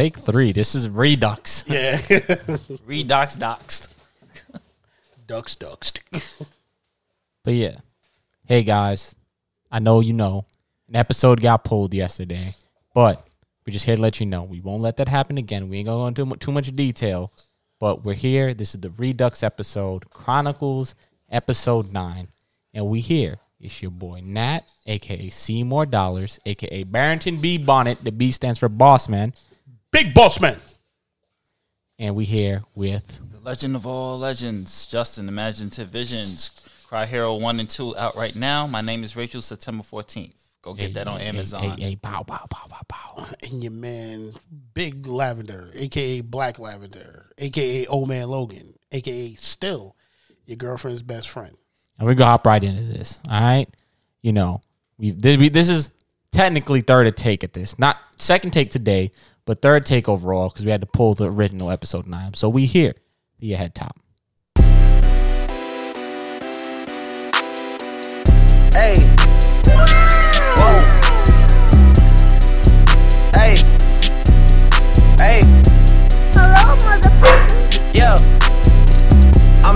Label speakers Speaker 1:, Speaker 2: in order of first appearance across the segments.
Speaker 1: take three. This is Redux.
Speaker 2: Yeah.
Speaker 3: Redox doxed.
Speaker 2: ducks, ducks.
Speaker 1: But yeah. Hey guys, I know you know an episode got pulled yesterday, but we're just here to let you know we won't let that happen again. We ain't gonna go into mu- too much detail, but we're here. This is the Redux episode, Chronicles episode nine, and we here. It's your boy Nat, aka Seymour Dollars, aka Barrington B Bonnet. The B stands for Boss Man,
Speaker 2: Big boss man.
Speaker 1: and we here with
Speaker 3: The legend of all legends. Justin, Imaginative Visions. Cry Hero 1 and 2 out right now. My name is Rachel, September 14th. Go get that on
Speaker 1: Hey,
Speaker 3: Amazon.
Speaker 1: Hey, hey, pow, pow, pow, pow, pow.
Speaker 2: And your man, Big Lavender, aka Black Lavender, aka Old Man Logan, aka Still, your girlfriend's best friend.
Speaker 1: And we're gonna hop right into this. All right. You know, we this, we this is technically third take at this. Not second take today, but third take overall because we had to pull the original episode nine. So we here, the head top.
Speaker 4: Hey.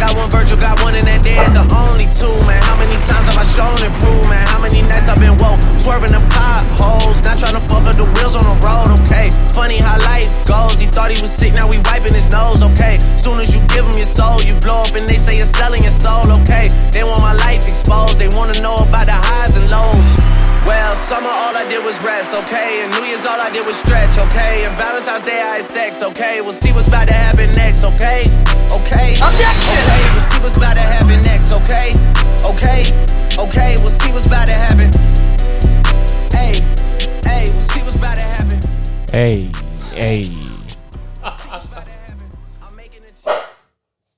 Speaker 4: got one Virgil, got one in that it's the only two, man. How many times have I shown and proved, man? How many nights I've been woke, swerving the potholes, not trying to fuck up the wheels on the road, okay? Funny how life goes, he thought he was sick, now we wiping his nose, okay? Soon as you give him your soul, you blow up and they say you're selling your soul, okay? They want my life exposed, they wanna know summer all I did was rest, okay? And New Year's all I did was stretch, okay? And Valentine's Day I had sex, okay? We'll see what's about to happen next, okay? Okay? Okay, we'll see what's about to happen next, okay? Okay? Okay, we'll see what's about to happen. Hey, hey, we'll see what's about to happen.
Speaker 1: Hey, hey,
Speaker 4: I'm making a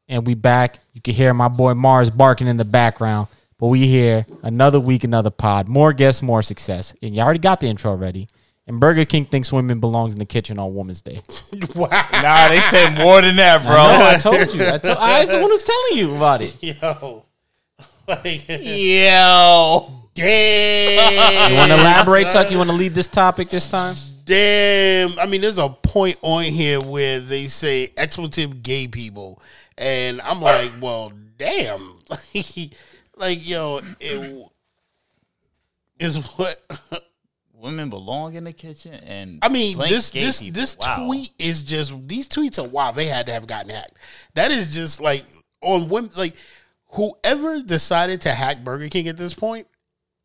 Speaker 1: and we back. You can hear my boy Mars barking in the background, but we here another week, another pod, more guests, more success. And you already got the intro ready. And Burger King thinks women belongs in the kitchen on Women's Day.
Speaker 2: Wow.
Speaker 3: Nah, they said more than that, bro.
Speaker 1: No, I told you. I, told, I was the one who's telling you about it.
Speaker 2: Yo. Like,
Speaker 3: Yo.
Speaker 2: damn.
Speaker 1: You want to elaborate, Tuck? You want to lead this topic this time?
Speaker 2: Damn. I mean, there's a point on here where they say expletive gay people. And I'm like, well, damn. Like, yo, it is what
Speaker 3: Women belong in the kitchen and
Speaker 2: I mean, this this
Speaker 3: people.
Speaker 2: this
Speaker 3: Wow.
Speaker 2: tweet is just these tweets are wow. They had to have gotten hacked. That is just like on women. Like whoever decided to hack Burger King at this point,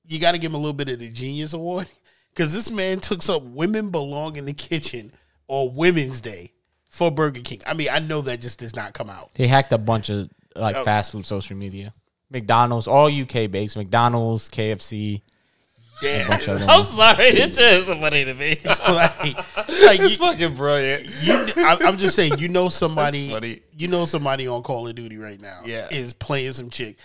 Speaker 2: you got to give him a little bit of the genius award because this man took up "Women Belong in the Kitchen" or Women's Day for Burger King. I mean, I know that just does not come out.
Speaker 1: They hacked a bunch of like
Speaker 2: Oh.
Speaker 1: fast food social media. McDonald's, all UK based. McDonald's, KFC, a
Speaker 2: Damn,
Speaker 1: bunch of them.
Speaker 3: I'm sorry, this shit is funny to me.
Speaker 2: like, like
Speaker 3: it's
Speaker 2: you,
Speaker 3: fucking brilliant.
Speaker 2: you, I, I'm just saying, you know somebody, you know somebody on Call of Duty right now,
Speaker 3: Yeah.
Speaker 2: is playing some chick,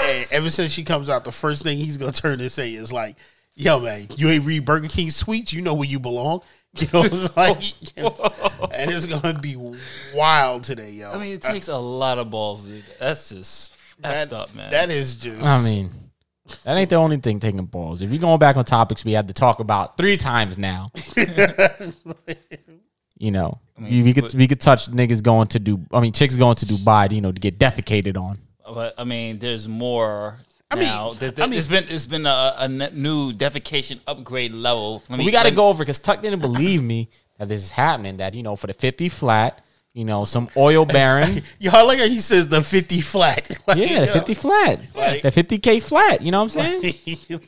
Speaker 2: and ever since she comes out, the first thing he's gonna turn and say is like, "Yo, man, you ain't read Burger King sweets. you know where you belong." You know, like, you know, and it's gonna be wild today, yo.
Speaker 3: I mean, it takes a lot of balls. Dude. That's just effed
Speaker 2: that,
Speaker 3: up, man.
Speaker 2: that is just.
Speaker 1: I mean, that ain't the only thing taking balls. If you're going back on topics we had to talk about three times now, you know,
Speaker 3: mean,
Speaker 1: we could
Speaker 3: but-
Speaker 1: we could touch niggas going to do. I mean, chicks going to Dubai, you know, to get defecated on.
Speaker 3: but I mean, there's more.
Speaker 2: I mean-
Speaker 3: now. There's,
Speaker 2: I mean-
Speaker 3: it's been it's been a, a new defecation upgrade level. Let me-
Speaker 1: we got to go over because Tuck didn't believe me that this is happening. That you know, for the fifty flat, you know, some oil baron.
Speaker 2: Yo, I like how he says the 50 flat. Like,
Speaker 1: Yeah, the
Speaker 2: yo,
Speaker 1: 50 flat.
Speaker 2: Like-
Speaker 1: the 50K flat. You know what I'm saying?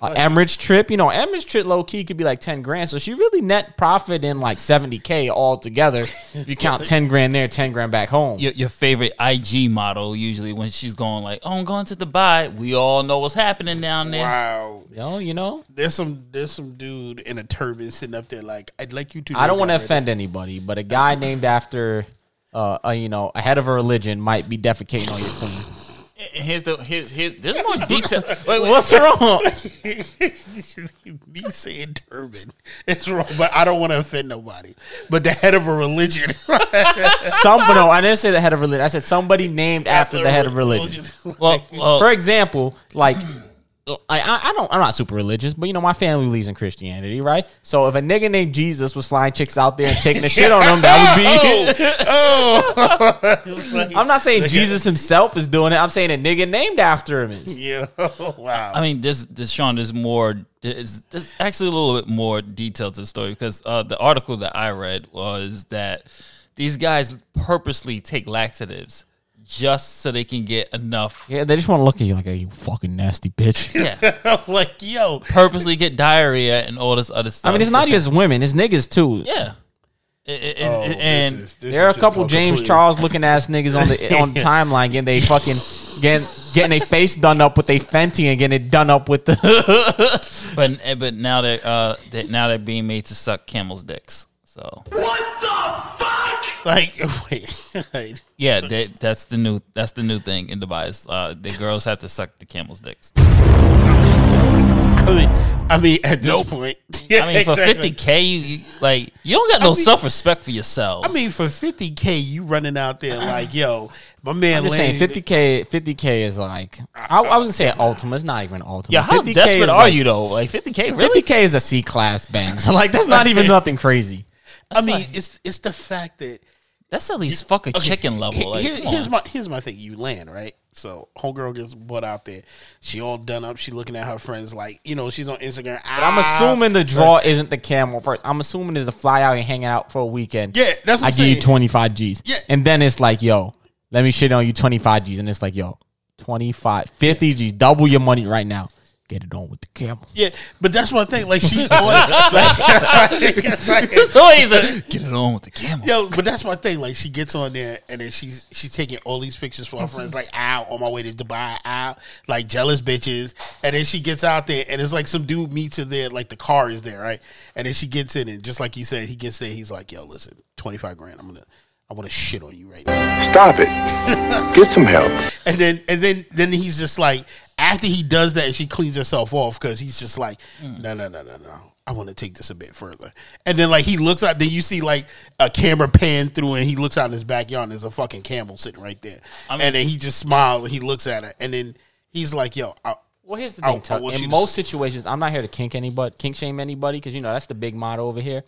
Speaker 1: Uh, Emirates trip, you know, Emirates trip low key could be like 10 grand. So she really net profit in like 70K altogether. If you count 10 grand there, 10 grand back home.
Speaker 3: your, your favorite IG model usually when she's going like, "Oh, I'm going to Dubai." We all know what's happening down there.
Speaker 2: Wow.
Speaker 1: You know, you know?
Speaker 2: There's some there's some dude in a turban sitting up there like I'd like you to.
Speaker 1: I don't want to offend anybody, but a guy named after, uh, a, you know, a head of a religion might be defecating on your queen.
Speaker 3: here's the here's here's there's more detail. Wait,
Speaker 1: What's wrong?
Speaker 2: Me saying turban is wrong, but I don't want to offend nobody. But the head of a religion,
Speaker 1: Some, no, I didn't say the head of religion. I said somebody named after the head of religion.
Speaker 3: well, well,
Speaker 1: For example, like I, I I don't I'm not super religious, but you know my family believes in Christianity, right? So if a nigga named Jesus was flying chicks out there and taking the shit on them, that would be.
Speaker 2: oh,
Speaker 1: I'm not saying Jesus himself is doing it. I'm saying a nigga named after him is.
Speaker 2: yeah, wow.
Speaker 3: I mean, this this Sean, there's more. There's, there's actually a little bit more detail to the story because uh, the article that I read was that these guys purposely take laxatives just so they can get enough.
Speaker 1: Yeah, they just want to look at you like, "Hey, you fucking nasty bitch."
Speaker 3: Yeah,
Speaker 2: like yo,
Speaker 3: purposely get diarrhea and all this other stuff.
Speaker 1: I mean, it's not just women; it's niggas too.
Speaker 3: Yeah, It- it- it-
Speaker 2: Oh, this
Speaker 3: and
Speaker 2: is- this
Speaker 1: There are a couple James Charles looking ass niggas on the on the timeline getting they fucking getting getting their face done up with they Fenty and getting it done up with the.
Speaker 3: but eh, but now they're uh they now they're being made to suck camels' dicks. So
Speaker 2: Like, wait,
Speaker 3: yeah, they, that's the new that's the new thing in Dubai. Is, uh, the girls have to suck the camels' dicks.
Speaker 2: I mean, I mean, at this point, yeah,
Speaker 3: I mean, for
Speaker 2: exactly.
Speaker 3: fifty k, you, you like you don't got no
Speaker 2: mean-
Speaker 3: self respect for yourself.
Speaker 2: I mean, for fifty k, you running out there like, yo, my man.
Speaker 1: I'm just saying, 50k, 50k is like I, I wasn't saying ultimate. It's not even ultimate.
Speaker 3: yeah, how
Speaker 1: 50K
Speaker 3: desperate are
Speaker 1: like-
Speaker 3: you though? Like fifty k, really?
Speaker 1: 50k is a C class Benz. like that's not even nothing crazy.
Speaker 2: I mean,
Speaker 3: like-
Speaker 2: it's it's the fact that
Speaker 3: That's at least fuck a
Speaker 2: okay,
Speaker 3: chicken level.
Speaker 2: he-
Speaker 3: Like,
Speaker 2: here- here's
Speaker 3: on.
Speaker 2: my here's my thing. You land right, so homegirl gets brought out there. She all done up. She looking at her friends like, you know, she's on Instagram.
Speaker 1: But I'm
Speaker 2: ah,
Speaker 1: assuming the draw isn't the camel first. I'm assuming it's the fly out and hang out for a weekend.
Speaker 2: Yeah, that's what
Speaker 1: I
Speaker 2: I'm
Speaker 1: give you 25 G's.
Speaker 2: Yeah.
Speaker 1: And then it's like, yo, let me shit on you 25 G's. And it's like, yo, 25, 50 G's. Double your money right now. Get it on with the camel.
Speaker 2: Yeah, but that's my thing. Like she's on, like, like,
Speaker 3: So he's the, get it on with the camel.
Speaker 2: Yo, but that's my thing. Like she gets on there and then she's she's taking all these pictures for her friends, like ow, on my way to Dubai, ow, like jealous bitches. And then she gets out there and it's like some dude meets her there, like the car is there, right? And then she gets in and just like you said, he gets there, he's like, Yo, listen, twenty five grand, I'm gonna I wanna shit on you right now.
Speaker 5: Stop it. Get some help.
Speaker 2: And then and then then he's just like after he does that and she cleans herself off because he's just like, mm. no, no, no, no, no. I want to take this a bit further. And then like he looks out, then you see like a camera pan through and he looks out in his backyard and there's a fucking camel sitting right there. and then he just smiles and he looks at her and then he's like, yo, I,
Speaker 1: Well, here's the thing,
Speaker 2: I
Speaker 1: Tuck.
Speaker 2: want
Speaker 1: In most
Speaker 2: s-
Speaker 1: situations, I'm not here to kink anybody, kink shame anybody, because you know that's the big motto over here.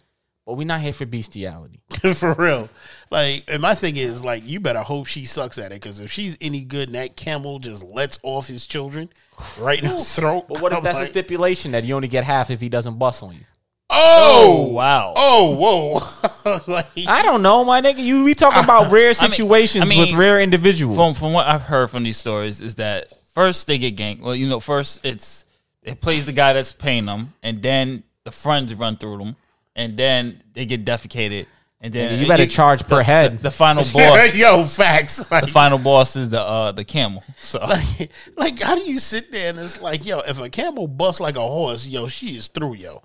Speaker 1: But we're not here for bestiality.
Speaker 2: for real. Like, and my thing is like, you better hope she sucks at it because if she's any good and that camel just lets off his children right in his throat.
Speaker 1: But what if
Speaker 2: I'm
Speaker 1: that's
Speaker 2: like,
Speaker 1: a stipulation that you only get half if he doesn't bust on you?
Speaker 2: Oh!
Speaker 3: oh, wow.
Speaker 2: Oh, whoa. like,
Speaker 1: I don't know, my nigga. You we talking about rare
Speaker 3: I mean-
Speaker 1: situations
Speaker 3: I mean,
Speaker 1: with rare individuals.
Speaker 3: From from what I've heard from these stories is that first they get ganked. Well, you know, first it's it plays the guy that's paying them, and then the friends run through them, and then they get defecated, and then
Speaker 1: you better charge per
Speaker 3: the-
Speaker 1: head.
Speaker 3: The, the final boss,
Speaker 2: Yo, facts. Like,
Speaker 3: the final boss is the uh the camel. So
Speaker 2: like, like, how do you sit there and it's like, yo, if a camel busts like a horse, yo, she is through, yo.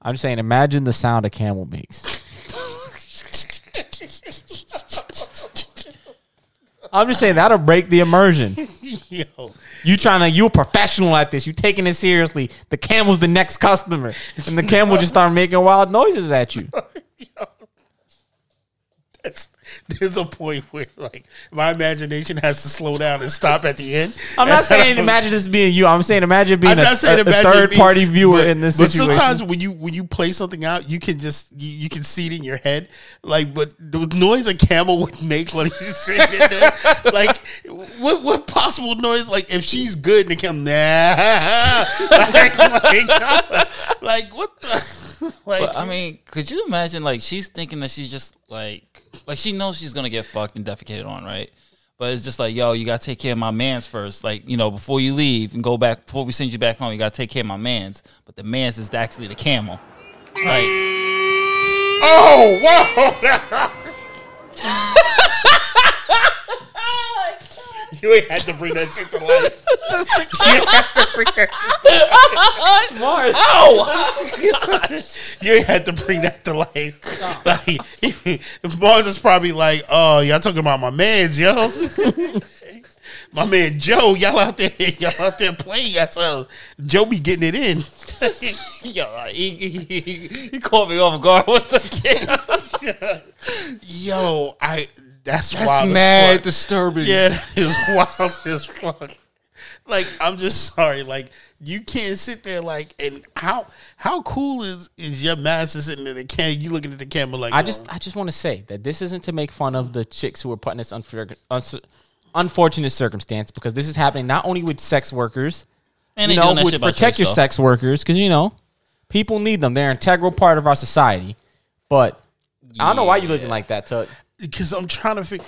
Speaker 1: I'm just saying, imagine the sound a camel makes. I'm just saying that'll break the immersion.
Speaker 2: Yo,
Speaker 1: You trying to you a professional at this. You taking it seriously. The camel's the next customer, and the camel just start making wild noises at you.
Speaker 2: that's, there's a point where like my imagination has to slow down and stop at the end.
Speaker 1: I'm not saying imagine this being you. I'm saying imagine being
Speaker 2: I'm
Speaker 1: a,
Speaker 2: saying
Speaker 1: a- a third
Speaker 2: me,
Speaker 1: party viewer
Speaker 2: but-
Speaker 1: in this
Speaker 2: but
Speaker 1: situation.
Speaker 2: sometimes when you when you play something out, you can just you, you can see it in your head. Like, but the noise a camel would make when he's sitting there, like what what possible noise? Like if she's good and it come nah, like, like, like what the like?
Speaker 3: But I mean, could you imagine like she's thinking that she's just like like she knows she's gonna get fucked and defecated on, right? But it's just like, yo, you gotta take care of my man's first. Like, you know, before you leave and go back before we send you back home, you gotta take care of my man's. But the man's is actually the camel. Like
Speaker 2: oh whoa! you ain't had to bring that shit to life. you had to bring that shit to life. Mars. Ow! Oh, You ain't had to bring that to life. Like, Mars is probably like, "Oh, y'all talking about my man's, yo." My man Joe, y'all out there, y'all out there playing. I saw Joe be getting it in.
Speaker 3: Yo, he, he, he, he caught me off guard with the kid.
Speaker 2: Yo, I that's,
Speaker 3: That's
Speaker 2: wild. as
Speaker 3: mad
Speaker 2: fuck.
Speaker 3: disturbing.
Speaker 2: Yeah, that is wild as fuck. Like, I'm just sorry. Like, you can't sit there like, and how how cool is is your master sitting in the can You looking at the camera like,
Speaker 1: I
Speaker 2: oh,
Speaker 1: just I just want to say that this isn't to make fun of the chicks who are put in this unfor- uns- unfortunate circumstance because this is happening not only with sex workers,
Speaker 3: And
Speaker 1: you
Speaker 3: they
Speaker 1: know,
Speaker 3: doing that
Speaker 1: with
Speaker 3: shit by
Speaker 1: protect your
Speaker 3: though.
Speaker 1: sex workers because you know people need them. They're an integral part of our society. But I don't know why you looking like that. To
Speaker 2: because I'm trying to figure.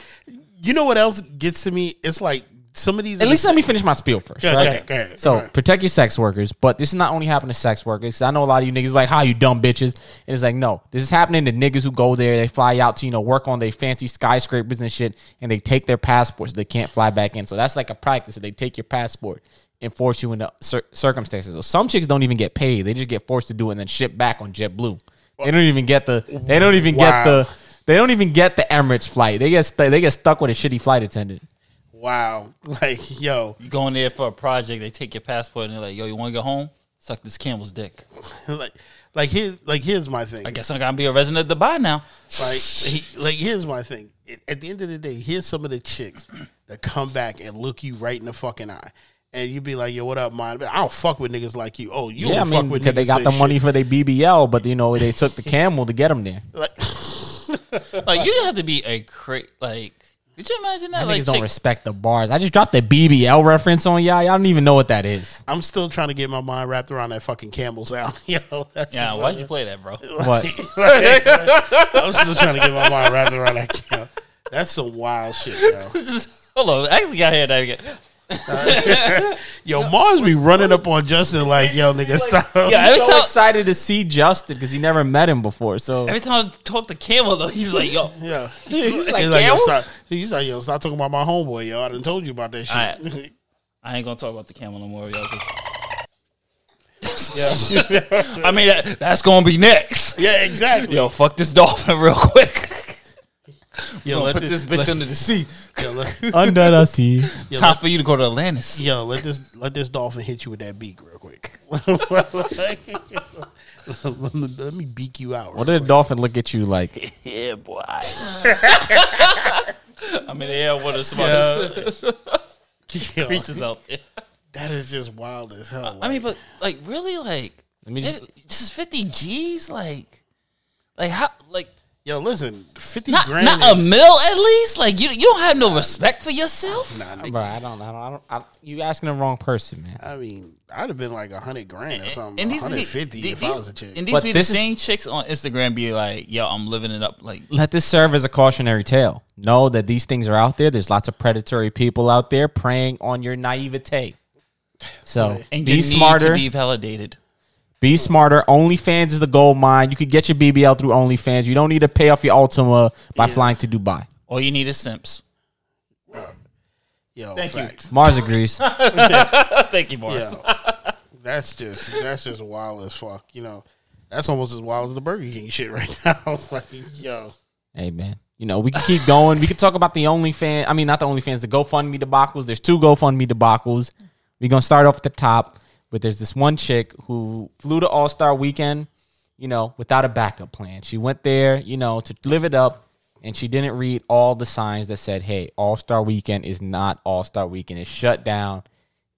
Speaker 2: You know what else gets to me? It's like some of these.
Speaker 1: at least let me finish my spiel first.
Speaker 2: Go
Speaker 1: right?
Speaker 2: ahead, go ahead,
Speaker 1: so protect your sex workers, but this is not only happening to sex workers. I know a lot of you niggas like, how you dumb bitches, and it's like, no, this is happening to niggas who go there, they fly out to you know work on their fancy skyscrapers and shit, and they take their passports, they can't fly back in. So that's like a practice. That they take your passport and force you into cir- circumstances. So some chicks don't even get paid; they just get forced to do it and then ship back on JetBlue. They don't even get the. They don't even
Speaker 2: Wow.
Speaker 1: get the. They don't even get the Emirates flight. They get st- they get stuck with a shitty flight attendant.
Speaker 2: wow, like yo,
Speaker 3: You go in there for a project, they take your passport, and they're like, "Yo, you want to go home? Suck this camel's dick."
Speaker 2: like like here's like here's my thing.
Speaker 3: I guess I'm gonna be a resident of Dubai now.
Speaker 2: Like, he, like here's my thing. At- At the end of the day, here's some of the chicks that come back and look you right in the fucking eye, and you be like, "Yo, what up, man? I don't fuck with niggas like you. Oh, you
Speaker 1: yeah, I
Speaker 2: don't fuck
Speaker 1: mean
Speaker 2: with
Speaker 1: because they got
Speaker 2: that
Speaker 1: the money for their BBL, but you know they took the camel to get them there.
Speaker 2: Like,
Speaker 3: Like you have to be a cra Like, could you imagine that?
Speaker 1: Niggas
Speaker 3: Like,
Speaker 1: don't
Speaker 3: chick-
Speaker 1: respect the bars. I just dropped the BBL reference on y'all. Y'all don't even know what that is.
Speaker 2: I'm still trying to get my mind wrapped around that fucking camel sound. Yo, that's
Speaker 3: yeah,
Speaker 2: just
Speaker 3: why'd you play that, bro?
Speaker 1: What?
Speaker 2: I'm still trying to get my mind wrapped around that camel. That's some wild shit, bro.
Speaker 3: Hold on, I actually got here that again.
Speaker 2: Yo, Mars be running up on Justin like, yo, nigga, stop.
Speaker 3: Yeah, every
Speaker 1: so
Speaker 3: time,
Speaker 1: excited to see Justin because he never met him before. So
Speaker 3: every time I talk to Camel though, he's like, "Yo,
Speaker 2: Yeah.
Speaker 1: he's
Speaker 2: He's
Speaker 1: like,
Speaker 2: like, yo, stop. He's like, yo, stop talking about my homeboy, yo. I done told you about that shit.
Speaker 3: Alright. I ain't gonna talk about the Camel no more, yo." 'cause-
Speaker 2: yeah.
Speaker 3: I mean, that, that's gonna be next.
Speaker 2: yeah, exactly.
Speaker 3: Yo, fuck this dolphin real quick.
Speaker 2: yo,
Speaker 3: Gonna
Speaker 2: let
Speaker 3: put this bitch
Speaker 2: let,
Speaker 3: under the sea.
Speaker 2: yo, let,
Speaker 1: under the sea.
Speaker 2: yo,
Speaker 3: Time
Speaker 2: let,
Speaker 3: for you to go to Atlantis.
Speaker 2: yo, let this let this dolphin hit you with that beak real quick. let, me, let me beak you out.
Speaker 1: What did the dolphin look at you like? Yeah, boy.
Speaker 3: I'm in the air with the smartest
Speaker 2: Yo,
Speaker 3: creatures out there.
Speaker 2: that is just wild as hell.
Speaker 3: I mean, but like, really, like,
Speaker 1: Let me just.
Speaker 3: it- this is 50 G's, like, like how, like,
Speaker 2: yo, listen, fifty
Speaker 3: not
Speaker 2: grand.
Speaker 3: not a
Speaker 2: is,
Speaker 3: mil at least. Like, you you don't have no respect for yourself.
Speaker 2: Nah, nigga,
Speaker 1: Bro, I don't, I don't, I don't. I, you asking the wrong person, man.
Speaker 2: I mean, I'd have been like a hundred grand or something.
Speaker 3: And
Speaker 2: One
Speaker 3: these
Speaker 2: hundred
Speaker 3: be,
Speaker 2: fifty
Speaker 3: the-
Speaker 2: if
Speaker 3: these,
Speaker 2: I was a chick.
Speaker 3: and these
Speaker 1: But
Speaker 3: be the
Speaker 1: this is-
Speaker 3: same chicks on Instagram be like, "Yo, I'm living it up." Like,
Speaker 1: Let this serve as a cautionary tale. Know that these things are out there. There's lots of predatory people out there preying on your naivete. So
Speaker 3: and
Speaker 1: be
Speaker 3: you
Speaker 1: smarter.
Speaker 3: need to be validated.
Speaker 1: Be smarter. OnlyFans is the gold mine. You could get your BBL through OnlyFans. You don't need to pay off your Altima by flying to Dubai.
Speaker 3: All you need is simps.
Speaker 2: Yo,
Speaker 3: Thank you.
Speaker 1: Mars agrees.
Speaker 3: Thank you, Morris.
Speaker 2: Yo, that's just that's just wild as fuck. You know, that's almost as wild as the Burger King shit right now. like, yo,
Speaker 1: hey man, you know we can keep going. We can talk about the OnlyFans. I mean, not the OnlyFans. The GoFundMe debacles. There's two GoFundMe debacles. We're gonna start off at the top. But there's this one chick who flew to All Star Weekend, you know, without a backup plan. She went there, you know, to live it up, and she didn't read all the signs that said, "Hey, All Star Weekend is not All Star Weekend. It's shut down,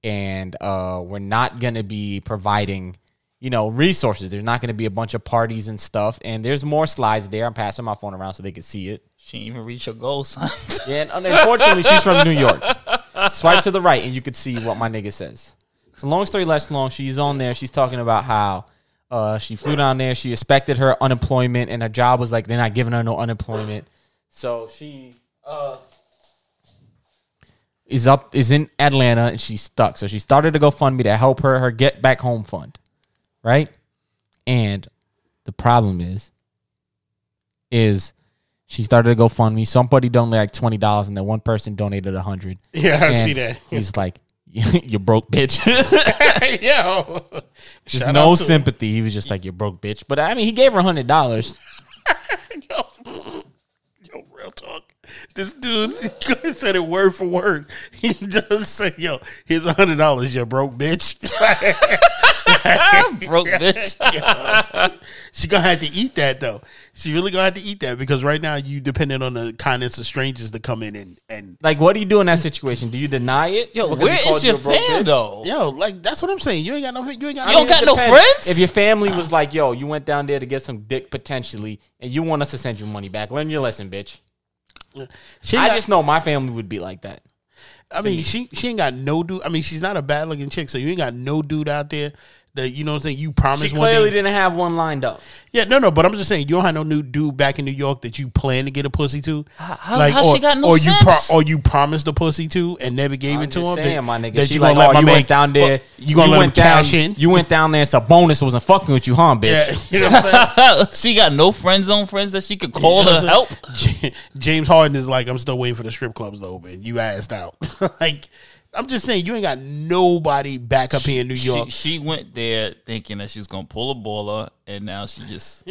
Speaker 1: and uh, we're not gonna be providing." You know, resources. There's not going to be a bunch of parties and stuff. And there's more slides there. I'm passing my phone around so they can see it.
Speaker 3: She didn't even reach your goal, son.
Speaker 1: Yeah, and unfortunately, she's from New York. Swipe to the right, and you could see what my nigga says. So, long story less long, she's on there. She's talking about how uh, she flew down there. She expected her unemployment, and her job was like they're not giving her no unemployment. So she uh, is up is in Atlanta, and she's stuck. So she started to GoFundMe to help her her get back home fund, right? And the problem is, is she started to GoFundMe. Somebody donated like twenty dollars, and then one person donated a hundred.
Speaker 2: yeah, I
Speaker 1: And
Speaker 2: see that.
Speaker 1: He's like, "You broke, bitch."
Speaker 2: yo,
Speaker 1: Just
Speaker 2: Shout
Speaker 1: no sympathy. He was just like, "You broke, bitch." But I mean, he gave her hundred dollars.
Speaker 2: yo, yo, real talk. this dude said it word for word. He does say, "Yo, here's a hundred dollars, you broke bitch."
Speaker 3: I'm broke bitch.
Speaker 2: she gonna have to eat that though. She really gonna have to eat that because right now you dependent on the kindness of strangers to come in and and
Speaker 1: Like, what do you do in that situation? Do you deny it?
Speaker 3: Yo,
Speaker 1: Because
Speaker 3: where
Speaker 1: he called
Speaker 3: is your
Speaker 1: a
Speaker 3: fam though?
Speaker 2: yo, like that's what I'm saying. You ain't got no, you ain't got
Speaker 3: You
Speaker 2: no.
Speaker 3: don't got no friends?
Speaker 1: If your family was like, "Yo, you went down there to get some dick potentially, and you want us to send you money back," learn your lesson, bitch.
Speaker 2: She
Speaker 1: I
Speaker 2: got-
Speaker 1: just know my family would be like that.
Speaker 2: I mean, she she ain't got no dude. I mean, she's not a bad looking chick, so you ain't got no dude out there that you know what I'm saying. You
Speaker 1: She
Speaker 2: promised one
Speaker 1: clearly
Speaker 2: day.
Speaker 1: didn't have one lined up.
Speaker 2: Yeah, no, no, but I'm just saying you don't have no new dude back in New York that you plan to get a pussy to.
Speaker 3: How- how she got no
Speaker 2: or you
Speaker 3: sense?
Speaker 2: or you promised a pussy to and never gave
Speaker 1: I'm
Speaker 2: it to him.
Speaker 1: saying,
Speaker 2: that,
Speaker 1: my nigga.
Speaker 2: that
Speaker 1: she
Speaker 2: you
Speaker 1: like,
Speaker 2: gonna oh, let
Speaker 1: oh,
Speaker 2: my
Speaker 1: you
Speaker 2: man
Speaker 1: went down there.
Speaker 2: You gonna let him
Speaker 1: went down,
Speaker 2: cash in?
Speaker 1: You went down there. It's a bonus. It wasn't fucking with you, huh, bitch?
Speaker 2: yeah, you know what I'm saying?
Speaker 3: she got no friend zone friends that she could call
Speaker 2: You know
Speaker 3: to help.
Speaker 2: James Harden is like, I'm still waiting for the strip clubs though, man. You asked out. like, I'm just saying, you ain't got nobody back up here in New York.
Speaker 3: She, she went there thinking that she was gonna pull a baller, and now she just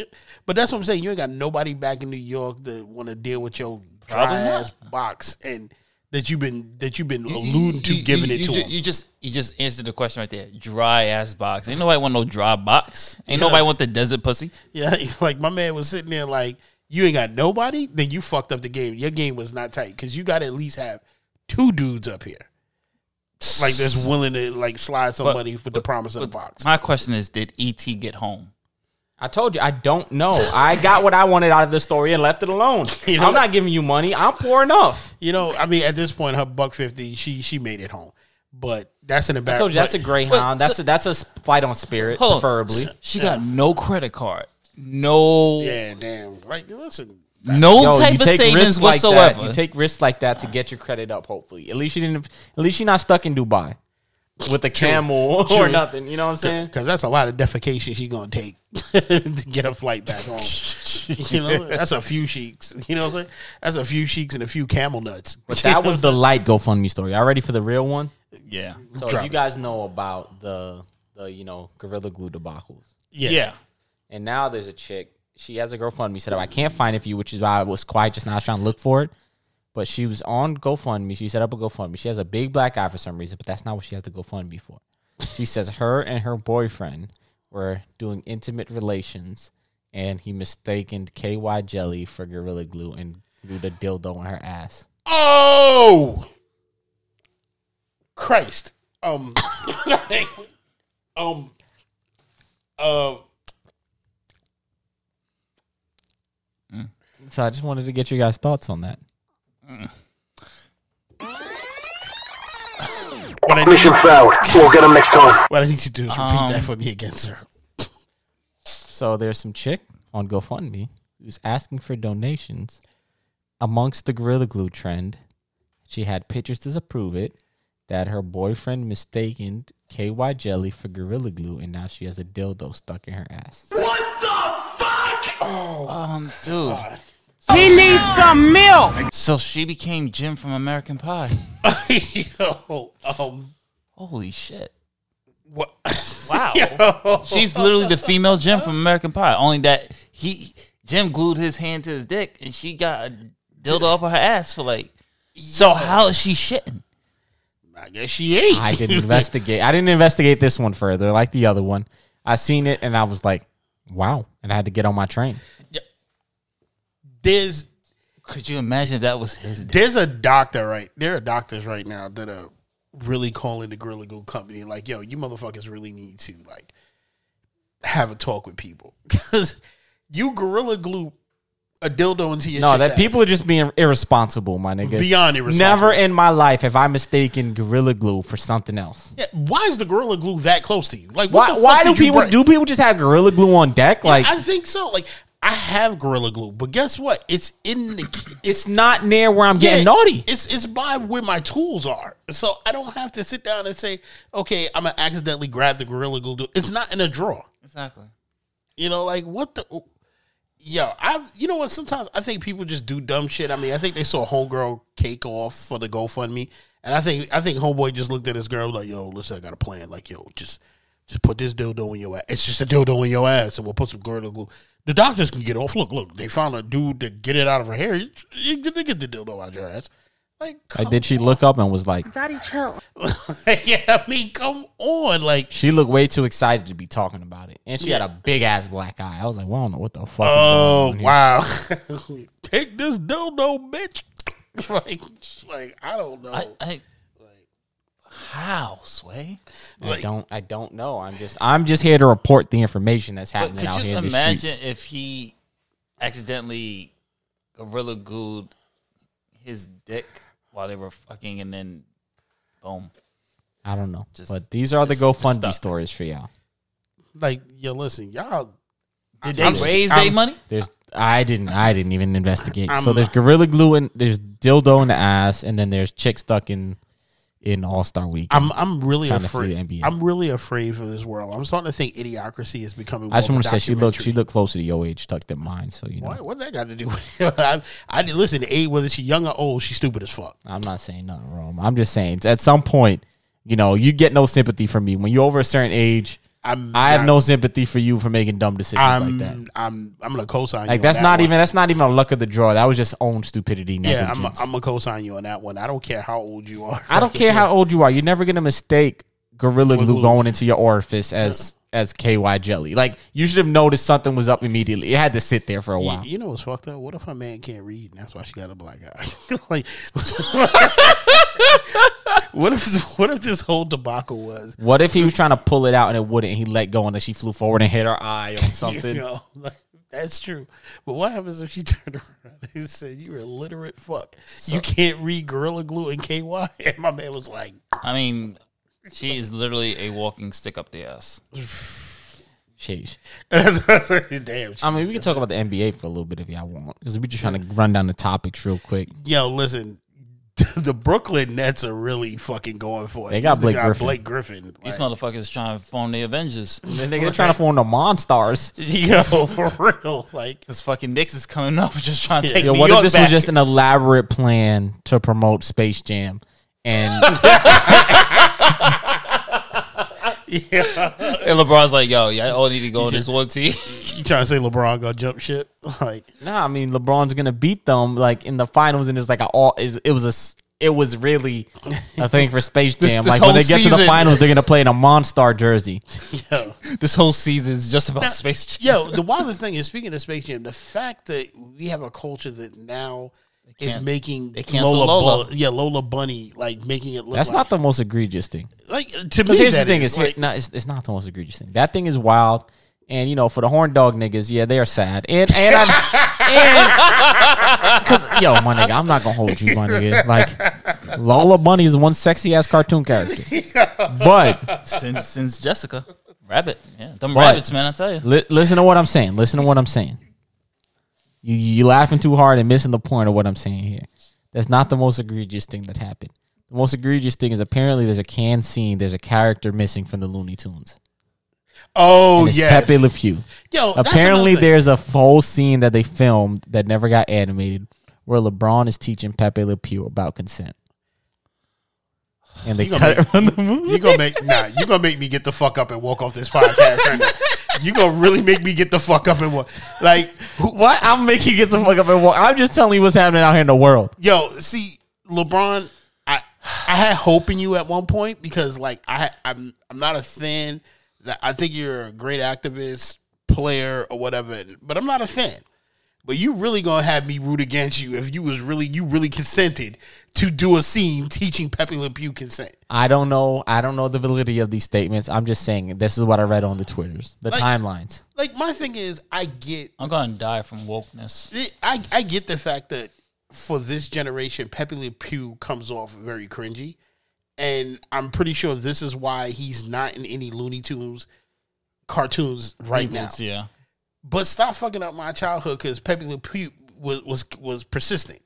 Speaker 2: But that's what I'm saying. You ain't got nobody back in New York that want to deal with your dry ass box and that you've been that you've been alluding to
Speaker 3: You-
Speaker 2: giving
Speaker 3: you,
Speaker 2: it to
Speaker 3: ju-
Speaker 2: him.
Speaker 3: You just you just answered the question right there. Dry ass box. Ain't nobody want no dry box. Ain't
Speaker 2: Yeah.
Speaker 3: nobody want the desert pussy.
Speaker 2: Yeah, like my man was sitting there like, you ain't got nobody, then you fucked up the game. Your game was not tight because you got to at least have two dudes up here, like that's willing to like slide some
Speaker 3: But-
Speaker 2: money with the promise of the box.
Speaker 3: My question is, did ET get home?
Speaker 1: I told you I don't know. I got what I wanted out of the story and left it alone.
Speaker 2: You know
Speaker 1: I'm not giving you money. I'm poor enough.
Speaker 2: You know, I mean, at this point, her buck fifty, she she made it home, but that's an
Speaker 1: I told you that's a Greyhound.
Speaker 3: Wait,
Speaker 1: that's
Speaker 3: so-
Speaker 1: a, that's a flight on Spirit,
Speaker 3: Hold on.
Speaker 1: preferably.
Speaker 3: She got no credit card, no
Speaker 2: yeah, damn. Right, listen.
Speaker 3: No
Speaker 1: Yo,
Speaker 3: type
Speaker 1: you
Speaker 3: of
Speaker 1: take
Speaker 3: savings
Speaker 1: risks like that.
Speaker 3: whatsoever.
Speaker 1: You take risks like that to get your credit up. Hopefully, at least you didn't. At least you're not stuck in Dubai with a camel or
Speaker 2: True.
Speaker 1: nothing. You know what I'm saying?
Speaker 2: Because that's a lot of defecation she's gonna take to get a flight back home. you know, that's a few sheiks. You know what I'm saying? That's a few sheiks and a few camel nuts.
Speaker 1: But that was the light GoFundMe story. Y'all ready for the real one?
Speaker 3: yeah,
Speaker 1: So
Speaker 2: Drop
Speaker 1: you
Speaker 2: it.
Speaker 1: guys know about the the you know Gorilla Glue debacles.
Speaker 2: yeah.
Speaker 3: yeah.
Speaker 1: And now there's a chick. She has a GoFundMe set up. I can't find it for you, which is why I was quiet just now. I was trying to look for it. But she was on GoFundMe. She set up a GoFundMe. She has a big black eye for some reason, but that's not what she has the GoFundMe for. She says her and her boyfriend were doing intimate relations, and he mistaken KY jelly for Gorilla Glue and glued a dildo on her ass.
Speaker 2: Oh, Christ. Um, um, uh,
Speaker 1: So I just wanted to get your guys' thoughts on that.
Speaker 2: what I need,
Speaker 5: Mission failed. We'll get him next time.
Speaker 2: what I need to do is repeat
Speaker 3: Um,
Speaker 2: that for me again, sir.
Speaker 1: So there's some chick on GoFundMe who's asking for donations amongst the Gorilla Glue trend. She had pictures to prove it that her boyfriend mistaken KY jelly for Gorilla Glue, and now she has a dildo stuck in her ass. What the fuck?
Speaker 3: Um, dude.
Speaker 6: He needs some milk.
Speaker 3: So she became Jim from American Pie.
Speaker 2: Yo, um,
Speaker 3: Holy shit!
Speaker 2: what?
Speaker 3: Wow.
Speaker 2: Yo.
Speaker 3: She's literally the female Jim from American Pie. Only that he Jim glued his hand to his dick, and she got a dildo up her ass for like. So how is she shitting?
Speaker 2: I guess she ain't.
Speaker 1: I didn't investigate. I didn't investigate this one further, like the other one. I seen it and I was like, "Wow!" And I had to get on my train.
Speaker 2: There's
Speaker 3: Could you imagine if that was his dick?
Speaker 2: there's a doctor right there are doctors right now that are really calling the Gorilla Glue company like, yo, you motherfuckers really need to like have a talk with people because you Gorilla Glue a dildo into your
Speaker 1: No, that
Speaker 2: ass.
Speaker 1: people are just being irresponsible, my nigga.
Speaker 2: Beyond irresponsible.
Speaker 1: Never in my life have I mistaken Gorilla Glue for something else.
Speaker 2: Yeah, why is the Gorilla Glue that close to you? Like, what
Speaker 1: Why?
Speaker 2: the
Speaker 1: Why do
Speaker 2: you
Speaker 1: people
Speaker 2: break?
Speaker 1: do people just have Gorilla Glue on deck?
Speaker 2: Yeah,
Speaker 1: Like
Speaker 2: I think so. Like, I have Gorilla Glue, but guess what? It's in the
Speaker 1: it's not near where I'm getting
Speaker 2: Yeah,
Speaker 1: naughty.
Speaker 2: It's it's by where my tools are, so I don't have to sit down and say, okay, I'm gonna accidentally grab the Gorilla Glue. It's not in a drawer.
Speaker 3: Exactly.
Speaker 2: You know, like what the. Yo, I you know what? Sometimes I think people just do dumb shit. I mean, I think they saw homegirl cake off for the GoFundMe, and I think I think homeboy just looked at his girl like, "Yo, listen, I got a plan. Like, yo, just just put this dildo in your ass. It's just a dildo in your ass, and we'll put some gorilla glue." The doctors can get off. Look, look, they found a dude to get it out of her hair. You, you, they get the dildo out your ass. Like,
Speaker 1: Like, did she look up and was like,
Speaker 7: Daddy, chill.
Speaker 2: yeah, I mean, come on. Like,
Speaker 1: she looked way too excited to be talking about it, and she had a big ass black eye. I was like, well, I don't know what the fuck.
Speaker 2: oh,
Speaker 1: is going on here.
Speaker 2: wow. Take this dildo, bitch. like, like, I don't know.
Speaker 3: I, I, how sway?
Speaker 1: I don't. I don't know. I'm just. I'm just here to report the information that's happening out here in the
Speaker 3: imagine
Speaker 1: streets.
Speaker 3: if he accidentally gorilla glued his dick while they were fucking, and then boom?
Speaker 1: I don't know.
Speaker 3: Just-
Speaker 1: but these are the
Speaker 3: just- just
Speaker 1: GoFundMe stories for y'all.
Speaker 2: like, yo, listen, y'all.
Speaker 3: Did they
Speaker 2: I'm-
Speaker 3: raise
Speaker 2: I'm-
Speaker 3: their money?
Speaker 1: There's. I didn't. I didn't even investigate. so
Speaker 2: I'm-
Speaker 1: there's gorilla glue and there's dildo in the ass, and then there's chick stuck in in All Star Week.
Speaker 2: I'm I'm really
Speaker 1: Trying to flee
Speaker 2: afraid. I'm really afraid for this world. I'm starting to think idiocracy is becoming.
Speaker 1: I just want to say she looked. She looked closer to your age, tucked in mine. So you know.
Speaker 2: What, what that got to do with it? I, I did listen. A whether she's young or old, she's stupid as fuck.
Speaker 1: I'm not saying nothing wrong. I'm just saying at some point, you know, you get no sympathy from me when you're over a certain age.
Speaker 2: I'm.
Speaker 1: I have
Speaker 2: not-
Speaker 1: no sympathy for you for making dumb decisions
Speaker 2: I'm.
Speaker 1: like that.
Speaker 2: I'm. I'm gonna co-sign. you
Speaker 1: Like that's
Speaker 2: that
Speaker 1: not
Speaker 2: one.
Speaker 1: even that's not even a luck of the draw. That was just own stupidity.
Speaker 2: Yeah, I'm.
Speaker 1: Negligence.
Speaker 2: I'm gonna co-sign you on that one. I don't care how old you are.
Speaker 1: I don't care how old you are. You're never gonna mistake gorilla glue. going into your orifice as as KY jelly. Like you should have noticed something was up immediately. It had to sit there for a while.
Speaker 2: you know what's fucked up? What if a man can't read and that's why she got a black eye? like, what if what if this whole debacle was?
Speaker 1: What if he was trying to pull it out and it wouldn't? And he let go and then she flew forward and hit her eye on something.
Speaker 2: You know, like, that's true. But what happens if she turned around and said, "You're a illiterate fuck. you can't read Gorilla Glue and KY"? And my man was like,
Speaker 3: I mean, she is literally a walking stick up the ass.
Speaker 1: Sheesh.
Speaker 2: "Damn."
Speaker 1: I mean, we can talk about the NBA for a little bit if y'all want, because we're just trying to run down the topics real quick.
Speaker 2: Yo, listen. The Brooklyn Nets are really fucking going for it.
Speaker 1: They got
Speaker 2: This
Speaker 1: Blake
Speaker 2: guy,
Speaker 1: Griffin.
Speaker 2: Blake Griffin.
Speaker 3: These motherfuckers trying to form the Avengers.
Speaker 1: They're trying to form the Monstars.
Speaker 2: yo, for real. Like,
Speaker 3: This fucking Knicks is coming up, just trying to take
Speaker 1: Yo,
Speaker 3: New
Speaker 1: what
Speaker 3: York
Speaker 1: if this
Speaker 3: back.
Speaker 1: was just an elaborate plan to promote Space Jam? And
Speaker 2: yeah.
Speaker 3: And LeBron's like, yo, y'all all need to go on this one team.
Speaker 2: You trying to say LeBron gonna jump ship? Like,
Speaker 1: nah, I mean LeBron's gonna beat them like in the finals, and it's like a all. is- It was a It was really a thing for Space Jam.
Speaker 3: This- this
Speaker 1: like when they get to the finals, they're gonna play in a Monstar jersey.
Speaker 2: yo,
Speaker 3: this whole season is just about Space Jam.
Speaker 2: yo. The wildest thing is speaking of Space Jam, the fact that we have a culture that now is
Speaker 3: can't-
Speaker 2: making
Speaker 3: they cancel
Speaker 2: Lola,
Speaker 3: Lola.
Speaker 2: Bu- yeah, Lola Bunny, like making it look.
Speaker 1: That's
Speaker 2: like,
Speaker 1: not the most egregious thing.
Speaker 2: like to me.
Speaker 1: Because here's the thing:
Speaker 2: is,
Speaker 1: is
Speaker 2: like,
Speaker 1: no, it's, it's not the most egregious thing. That thing is wild, and you know, for the horn dog niggas, yeah, they are sad. And and I'm and because yo, my nigga, I'm not gonna hold you, my nigga. Like Lola Bunny is one sexy ass cartoon character, but
Speaker 3: Since since Jessica. Rabbit. Yeah. Them
Speaker 1: But-
Speaker 3: rabbits, man, I tell you.
Speaker 1: li- listen to what I'm saying. Listen to what I'm saying. You you laughing too hard and missing the point of what I'm saying here. That's not the most egregious thing that happened. The most egregious thing is apparently there's a can scene. There's a character missing from the Looney Tunes.
Speaker 2: oh yeah,
Speaker 1: Pepe Le Pew.
Speaker 2: yo.
Speaker 1: Apparently, there's a whole scene that they filmed that never got animated where LeBron is teaching Pepe Le Pew about consent. And they cut it
Speaker 2: make-
Speaker 1: from the movie.
Speaker 2: You gonna make nah? You gonna make me get the fuck up and walk off this podcast? right now. you gonna really make me get the fuck up and walk? Like, who,
Speaker 1: What? I'm making you get the fuck up and walk. I'm just telling you what's happening out here in the world.
Speaker 2: yo, see, LeBron, I I had hope in you at one point because like I I'm I'm not a fan. That I think you're a great activist, player, or whatever, but I'm not a fan. But you really gonna have me root against you if you was really you really consented to do a scene teaching Pepe Le Pew consent.
Speaker 1: I don't know. I don't know the validity of these statements. I'm just saying this is what I read on the Twitters, the
Speaker 2: Like-
Speaker 1: timelines.
Speaker 2: Like my thing is, I get
Speaker 3: I'm gonna die from wokeness.
Speaker 2: it, I I get the fact that for this generation, Pepe Le Pew comes off very cringy, and I'm pretty sure this is why he's not in any Looney Tunes cartoons right now.
Speaker 3: Yeah.
Speaker 2: But stop fucking up my childhood because Pepe Le Pew was was was persistent.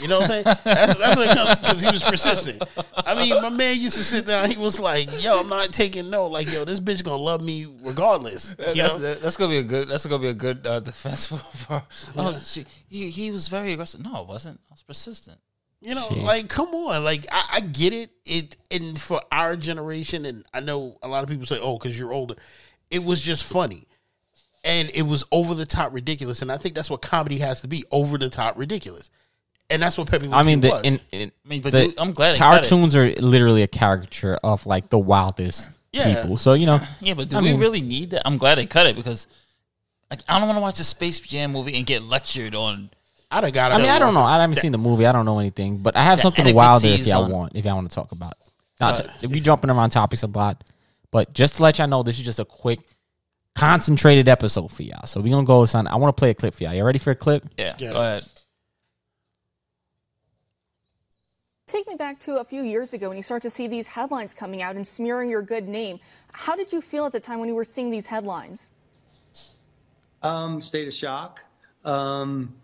Speaker 2: You know what I'm saying? That's that's because he was persistent. I mean, my man used to sit down. He was like, "Yo, I'm not taking no. Like, yo, this bitch gonna love me regardless." You
Speaker 3: That's,
Speaker 2: know?
Speaker 3: that's gonna be a good. That's gonna be a good uh, defense for. for oh, she, he he was very aggressive. No, it wasn't. I was persistent.
Speaker 2: You know,
Speaker 1: Shit.
Speaker 2: like come on, like I, I get it. It and for our generation, and I know a lot of people say, "Oh, because you're older." It was just funny. and it was over the top ridiculous. And I think that's what comedy has to be over the top ridiculous. And that's what Pepe Le
Speaker 1: I mean,
Speaker 2: Pew
Speaker 1: the,
Speaker 2: was.
Speaker 1: in, in,
Speaker 3: I mean, but
Speaker 1: the
Speaker 3: dude, I'm glad they cut it.
Speaker 1: cartoons are literally a caricature of like the wildest
Speaker 2: Yeah.
Speaker 1: people. So you know,
Speaker 3: Yeah, but do
Speaker 1: I
Speaker 3: we
Speaker 1: mean-
Speaker 3: really need that? I'm glad they cut it because like, I don't want to watch a Space Jam movie and get lectured on.
Speaker 2: I'd have got.
Speaker 1: I mean, I don't know. I haven't seen the movie. I don't know anything, but I have something wilder if
Speaker 3: inequities
Speaker 1: y'all
Speaker 3: on-
Speaker 1: want. If y'all want to talk about, not uh, to, we jumping around topics a lot, but just to let y'all know, this is just a quick, concentrated episode for y'all. So we gonna go. Son, I want to play a clip for y'all. You ready for a clip?
Speaker 3: Yeah,
Speaker 2: Yeah.
Speaker 3: go ahead.
Speaker 8: Take me back to a few years ago when you start to see these headlines coming out and smearing your good name. How did you feel at the time when you were seeing these headlines?
Speaker 9: Um, state of shock. Um,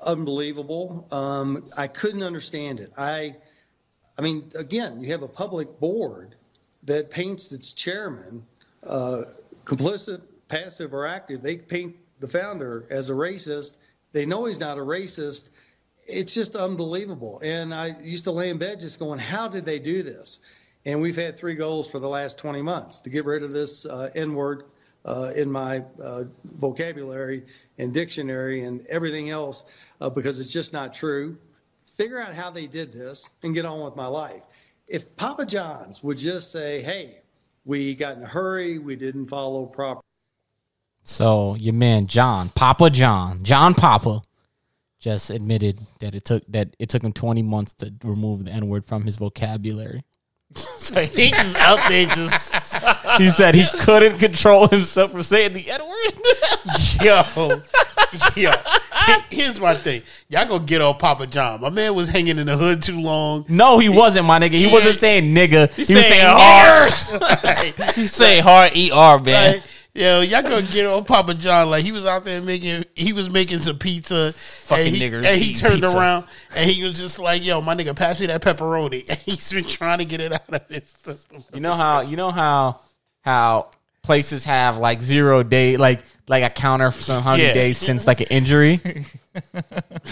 Speaker 9: unbelievable. Um, I couldn't understand it. I, I mean, again, you have a public board that paints its chairman uh, complicit, passive, or active. They paint the founder as a racist. They know he's not a racist. It's just unbelievable. And I used to lay in bed just going, how did they do this? And we've had three goals for the last 20 months to get rid of this uh, N word uh, in my uh, vocabulary and dictionary and everything else uh, because it's just not true. Figure out how they did this and get on with my life. If Papa John's would just say, hey, we got in a hurry, we didn't follow proper
Speaker 1: So your man John Papa John John Papa just admitted that it took that it took him 20 months to remove the N word from his vocabulary.
Speaker 3: So he just out there just
Speaker 1: He said he couldn't control himself from saying the N word.
Speaker 2: yo, yo. Here's my thing. Y'all gonna get on Papa John. My man was hanging in the hood too long.
Speaker 1: No, he wasn't, my nigga. He wasn't saying nigga. He, was
Speaker 3: saying
Speaker 1: saying
Speaker 3: hard.
Speaker 1: niggers.
Speaker 3: he say hard er man.
Speaker 2: Like, yo, y'all gonna get on Papa John like he was out there making he was making some pizza.
Speaker 3: Fucking
Speaker 2: and he,
Speaker 3: niggers
Speaker 2: And he turned
Speaker 3: pizza.
Speaker 2: around and he was just like, "Yo, my nigga, pass me that pepperoni." And he's been trying to get it out of his system.
Speaker 1: You know how you know how how places have like zero day like like a counter for some how many
Speaker 3: Yeah.
Speaker 1: days since like an injury.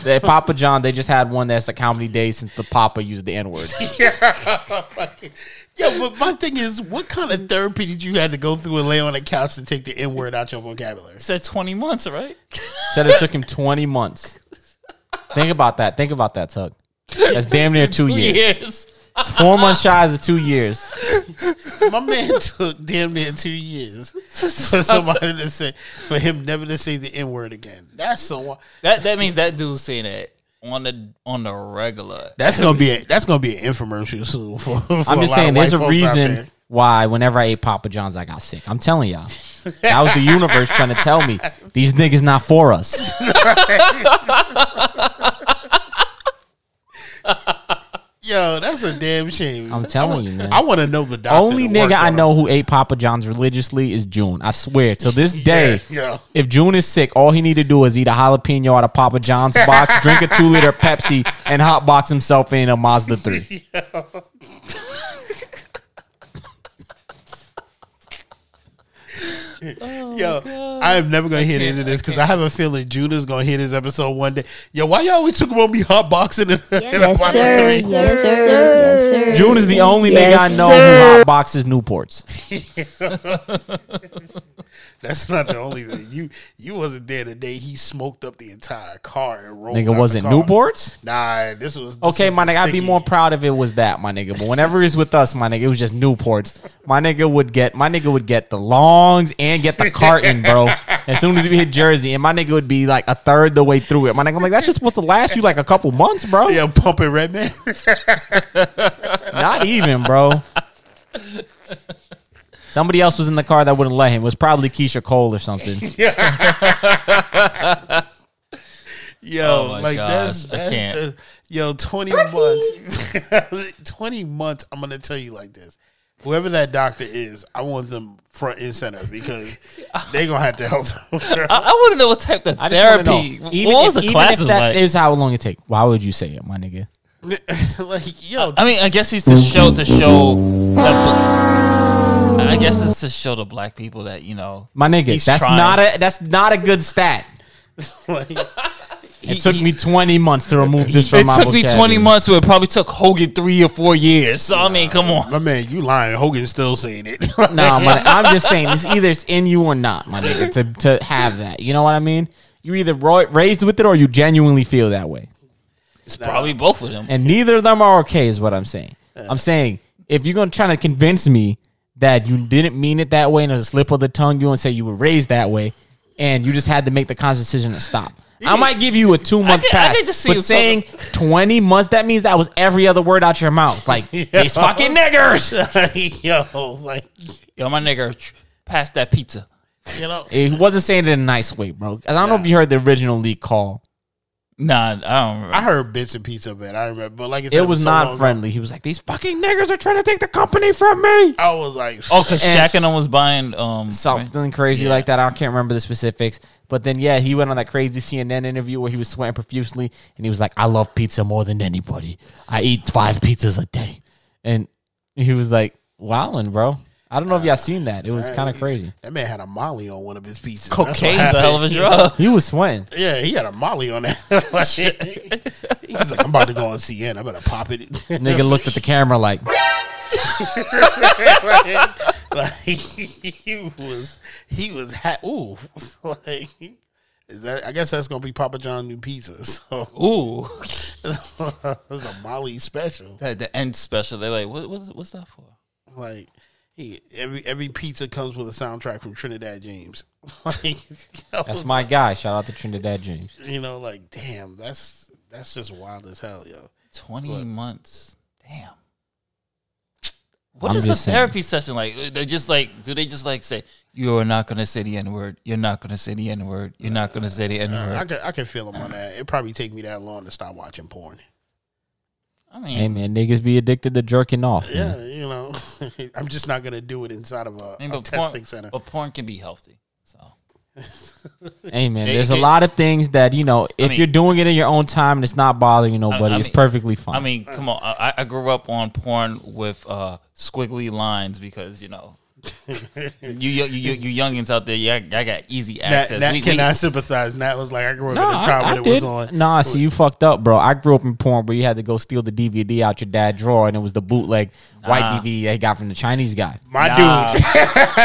Speaker 1: the Papa John they just had one that's like how many days since the Papa used the N word. Yeah.
Speaker 2: Yo, but my thing is, what kind of therapy did you have to go through and lay on a couch to take the N word out your vocabulary?
Speaker 3: Said 20 months, right?
Speaker 1: Said it took him twenty months. Think about that. Think about that, Tuck. That's damn near two years.
Speaker 3: Years.
Speaker 1: It's four months shy of two years.
Speaker 2: My man took damn near two years for somebody to say, for him never to say the N word again. That's so.
Speaker 3: That that means that dude's saying that on the on the regular.
Speaker 2: That's gonna be a, that's gonna be an infomercial soon. For, for
Speaker 1: I'm just saying, there's a reason
Speaker 2: there.
Speaker 1: why whenever I ate Papa John's, I got sick. I'm telling y'all. That was the universe trying to tell me these niggas not for us.
Speaker 2: Yo, that's a damn shame.
Speaker 1: I'm telling you, man.
Speaker 2: I want to know the doctor.
Speaker 1: Only nigga I know who ate Papa John's religiously is June. I swear. To this day,
Speaker 2: yeah.
Speaker 1: if June is sick, all he need to do is eat a jalapeno out of Papa John's box, drink a two liter Pepsi, and hotbox himself in a Mazda three.
Speaker 2: Oh Yo, I am never gonna hear the end of this because I have a feeling June is gonna hear this episode one day. Yo, why y'all always talking about me hot boxing and, and
Speaker 7: Yes,
Speaker 2: watching
Speaker 7: sir.
Speaker 2: three?
Speaker 7: Yes, sir. Yes, sir.
Speaker 1: June is the only
Speaker 7: Yes,
Speaker 1: nigga I know
Speaker 7: sir.
Speaker 1: who hotboxes Newports.
Speaker 2: That's not the only thing. You you wasn't there the day he smoked up the entire car and rolled.
Speaker 1: Nigga, was it. Newports?
Speaker 2: Nah, this was this
Speaker 1: Okay,
Speaker 2: was
Speaker 1: my nigga, I'd be more proud if it was that, my nigga. But whenever he's with us, my nigga, it was just Newports. My nigga would get my nigga would get the longs and get the carton, bro. As soon as we hit Jersey, and my nigga would be like a third the way through it. My nigga, I'm like, that's just supposed to last you like a couple months, bro.
Speaker 2: Yeah, pumping red man.
Speaker 1: Not even, bro. Somebody else was in the car that wouldn't let him. It was probably Keyshia Cole or something.
Speaker 2: Yo,
Speaker 3: Oh
Speaker 2: like
Speaker 3: gosh,
Speaker 2: that's
Speaker 3: I
Speaker 2: that's
Speaker 3: can't.
Speaker 2: the yo twenty months. twenty months. I'm gonna tell you like this. Whoever that doctor is, I want them front and center because they gonna have to help.
Speaker 3: I, I want to know what type of
Speaker 1: I
Speaker 3: therapy.
Speaker 1: Even
Speaker 3: what
Speaker 1: if,
Speaker 3: was the
Speaker 1: even
Speaker 3: classes
Speaker 1: if that
Speaker 3: like?
Speaker 1: is how long it take, why would you say it, my nigga?
Speaker 2: like yo,
Speaker 3: I mean, I guess he's to show to show that. I guess it's to show the black people that you know.
Speaker 1: My nigga,
Speaker 3: He's
Speaker 1: that's
Speaker 3: trying.
Speaker 1: not a that's not a good stat.
Speaker 2: like
Speaker 1: It took me 20 months to remove this from
Speaker 3: It
Speaker 1: my
Speaker 3: took me
Speaker 1: vocabulary.
Speaker 3: 20 months, but it probably took Hogan three or four years. So I mean, come on.
Speaker 2: My man, you lying. Hogan's still saying it.
Speaker 1: No, my, I'm just saying it's either it's in you or not, my nigga. To to have that, you know what I mean? You're either ro- raised with it or you genuinely feel that way,
Speaker 3: It's probably both of them.
Speaker 1: and neither of them are okay. Is what I'm saying. I'm saying if you're gonna try to convince me that you didn't mean it that way and it was a slip of the tongue, you want to say you were raised that way, and you just had to make the conscious decision to stop. I might give you a two month
Speaker 3: could- I
Speaker 1: pass,
Speaker 3: could just see
Speaker 1: but
Speaker 3: you
Speaker 1: saying twenty months that means that was every other word out your mouth. Like these fucking niggers.
Speaker 2: Yo, like
Speaker 3: Yo, my nigga, tr- pass that pizza.
Speaker 2: you know,
Speaker 1: He wasn't saying it in a nice way, bro. I don't know if you heard the original leak call.
Speaker 3: Nah, I don't remember.
Speaker 2: I heard bits and pieces of it. I remember, but like I said,
Speaker 1: It was
Speaker 2: so long
Speaker 1: not
Speaker 2: ago,
Speaker 1: friendly. He was like, "These fucking niggers are trying to take the company from me."
Speaker 2: I was like,
Speaker 3: oh, because
Speaker 1: And-
Speaker 3: Shaq and them was buying um
Speaker 1: Something crazy like that. I can't remember the specifics, but then yeah, he went on that crazy CNN interview where he was sweating profusely, and he was like, "I love pizza more than anybody. I eat five pizzas a day," and he was like, "Wowing, bro." I don't know if y'all seen that. It was kind of crazy.
Speaker 2: that man had a Molly on one of his pizzas. That's what
Speaker 3: cocaine's a hell of a drug.
Speaker 1: He was sweating.
Speaker 2: Yeah, he had a Molly on that. Shit. He was like, I'm about to go on CN. I better pop it.
Speaker 1: Nigga looked at the camera like,
Speaker 2: like he was, he was. Ha- Ooh, like is that? I guess that's gonna be Papa John new pizza. So
Speaker 3: Ooh,
Speaker 2: it was a Molly special.
Speaker 3: the, the end special. They're like, what, what's, what's that for?
Speaker 2: Like he, every every pizza comes with a soundtrack from Trinidad James. like I
Speaker 1: "That's
Speaker 2: was
Speaker 1: my guy." Shout out to Trinidad James.
Speaker 2: you know, like damn, that's that's just wild as hell, yo.
Speaker 3: 20 months. Damn. What
Speaker 1: I'm
Speaker 3: is the
Speaker 1: just saying.
Speaker 3: therapy session like? Uh, they just like, do they just like say, you're not going to say the N word. You're not going to say the N word. You're not going to say the n word.
Speaker 2: can I can feel them on that. It probably take me that long to stop watching porn.
Speaker 3: I mean,
Speaker 1: Hey man, niggas be addicted to jerking off. man.
Speaker 2: Yeah, you know, I'm just not gonna do it inside of a,
Speaker 3: I mean,
Speaker 2: a testing
Speaker 3: porn,
Speaker 2: center.
Speaker 3: but porn can be healthy. So
Speaker 1: Hey man, there's a lot of things that you know. If
Speaker 3: mean-
Speaker 1: you're doing it in your own time and it's not bothering nobody,
Speaker 3: I
Speaker 1: it's perfectly fine.
Speaker 3: I mean, come on. I, I grew up on porn with uh, squiggly lines because you know, you you you, you youngins out there, yeah, I got easy access.
Speaker 2: Nat
Speaker 3: We- we-
Speaker 2: cannot sympathize. Nat was like, I grew up
Speaker 1: no,
Speaker 2: at a time
Speaker 1: I, I
Speaker 2: when it
Speaker 1: did.
Speaker 2: was on.
Speaker 1: Nah, see, you fucked up, bro. I grew up in porn where you had to go steal the DVD out your dad's drawer, and it was the bootleg white DVD they got from the Chinese guy.
Speaker 2: My
Speaker 3: Nah.
Speaker 2: dude,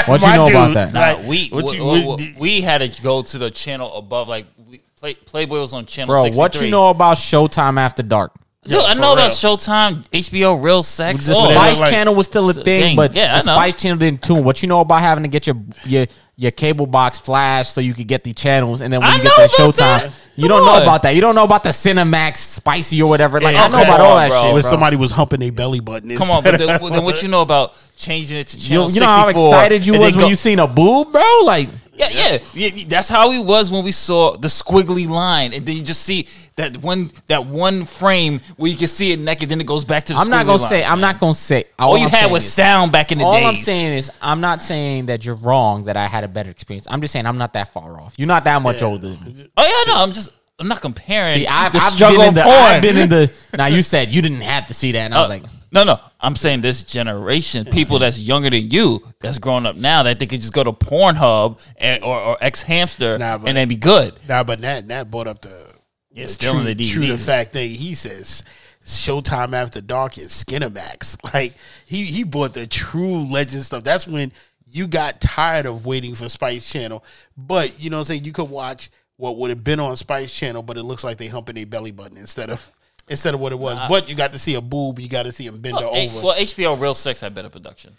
Speaker 1: What you
Speaker 2: My
Speaker 1: know about that?
Speaker 3: Nah,
Speaker 2: Like,
Speaker 3: we,
Speaker 2: what
Speaker 3: we,
Speaker 2: you-
Speaker 3: we,
Speaker 2: what-
Speaker 3: we had to go to the channel above, like we, Play, Playboy was on channel.
Speaker 1: Bro,
Speaker 3: 63.
Speaker 1: what you know about Showtime After Dark?
Speaker 3: Dude, I
Speaker 2: for
Speaker 3: know about. Showtime, HBO, Real Sex.
Speaker 1: The
Speaker 3: all.
Speaker 1: Spice
Speaker 2: like-
Speaker 1: Channel was still a thing,
Speaker 3: thing.
Speaker 1: but
Speaker 3: Yeah,
Speaker 1: the. Spice Channel didn't tune. What you know about having to get your your your cable box flashed so you could get the channels, and then when
Speaker 3: I
Speaker 1: you get that Showtime,
Speaker 3: that.
Speaker 1: you don't know about that. You don't know about the Cinemax Spicy or whatever. Like
Speaker 2: Yeah,
Speaker 1: I know
Speaker 2: come
Speaker 1: about all that
Speaker 3: bro.
Speaker 1: shit,
Speaker 2: when somebody was humping their belly button.
Speaker 3: Come on, but then, then what you know about changing it to
Speaker 1: You,
Speaker 3: channel
Speaker 1: you know how excited you
Speaker 3: and
Speaker 1: was when
Speaker 3: go-
Speaker 1: you seen a boob, bro? Like
Speaker 3: Yeah, yeah, yeah. That's how he was when we saw the squiggly line, and then you just see that one that one frame where you can see it naked. Then it goes back to. the
Speaker 1: I'm not gonna
Speaker 3: line.
Speaker 1: say. I'm not gonna say.
Speaker 3: All you
Speaker 1: I'm
Speaker 3: had was
Speaker 1: is-
Speaker 3: sound back in the
Speaker 1: All
Speaker 3: days.
Speaker 1: I'm saying is, I'm not saying that you're wrong. That I had a better experience. I'm just saying I'm not that far off. You're not that much older than me.
Speaker 3: Oh yeah, no, I'm just. I'm not comparing.
Speaker 1: See, I've, I've been in the. I've been in the. Now you said you didn't have to see that, and I was
Speaker 3: Uh,
Speaker 1: like,
Speaker 3: no, no. I'm saying this generation, people that's younger than you, that's growing up now, that they could just go to Pornhub and, or, or X Hamster
Speaker 2: Nah, but-
Speaker 3: and then be good.
Speaker 2: Nah, but Nat Nat brought up the,
Speaker 3: Yeah,
Speaker 2: the
Speaker 3: still
Speaker 2: true,
Speaker 3: in the
Speaker 2: true to fact thing. He says Showtime After Dark is Skinamax. Like he he brought the true legend stuff. That's when you got tired of waiting for Spice Channel, but you know what I'm saying. You could watch what would have been on Spice Channel, but it looks like they humping a belly button instead of instead of what it was. but you got to see a boob. You got to see him bend her
Speaker 3: Well, H-
Speaker 2: over.
Speaker 3: well, HBO Real Sex had better production.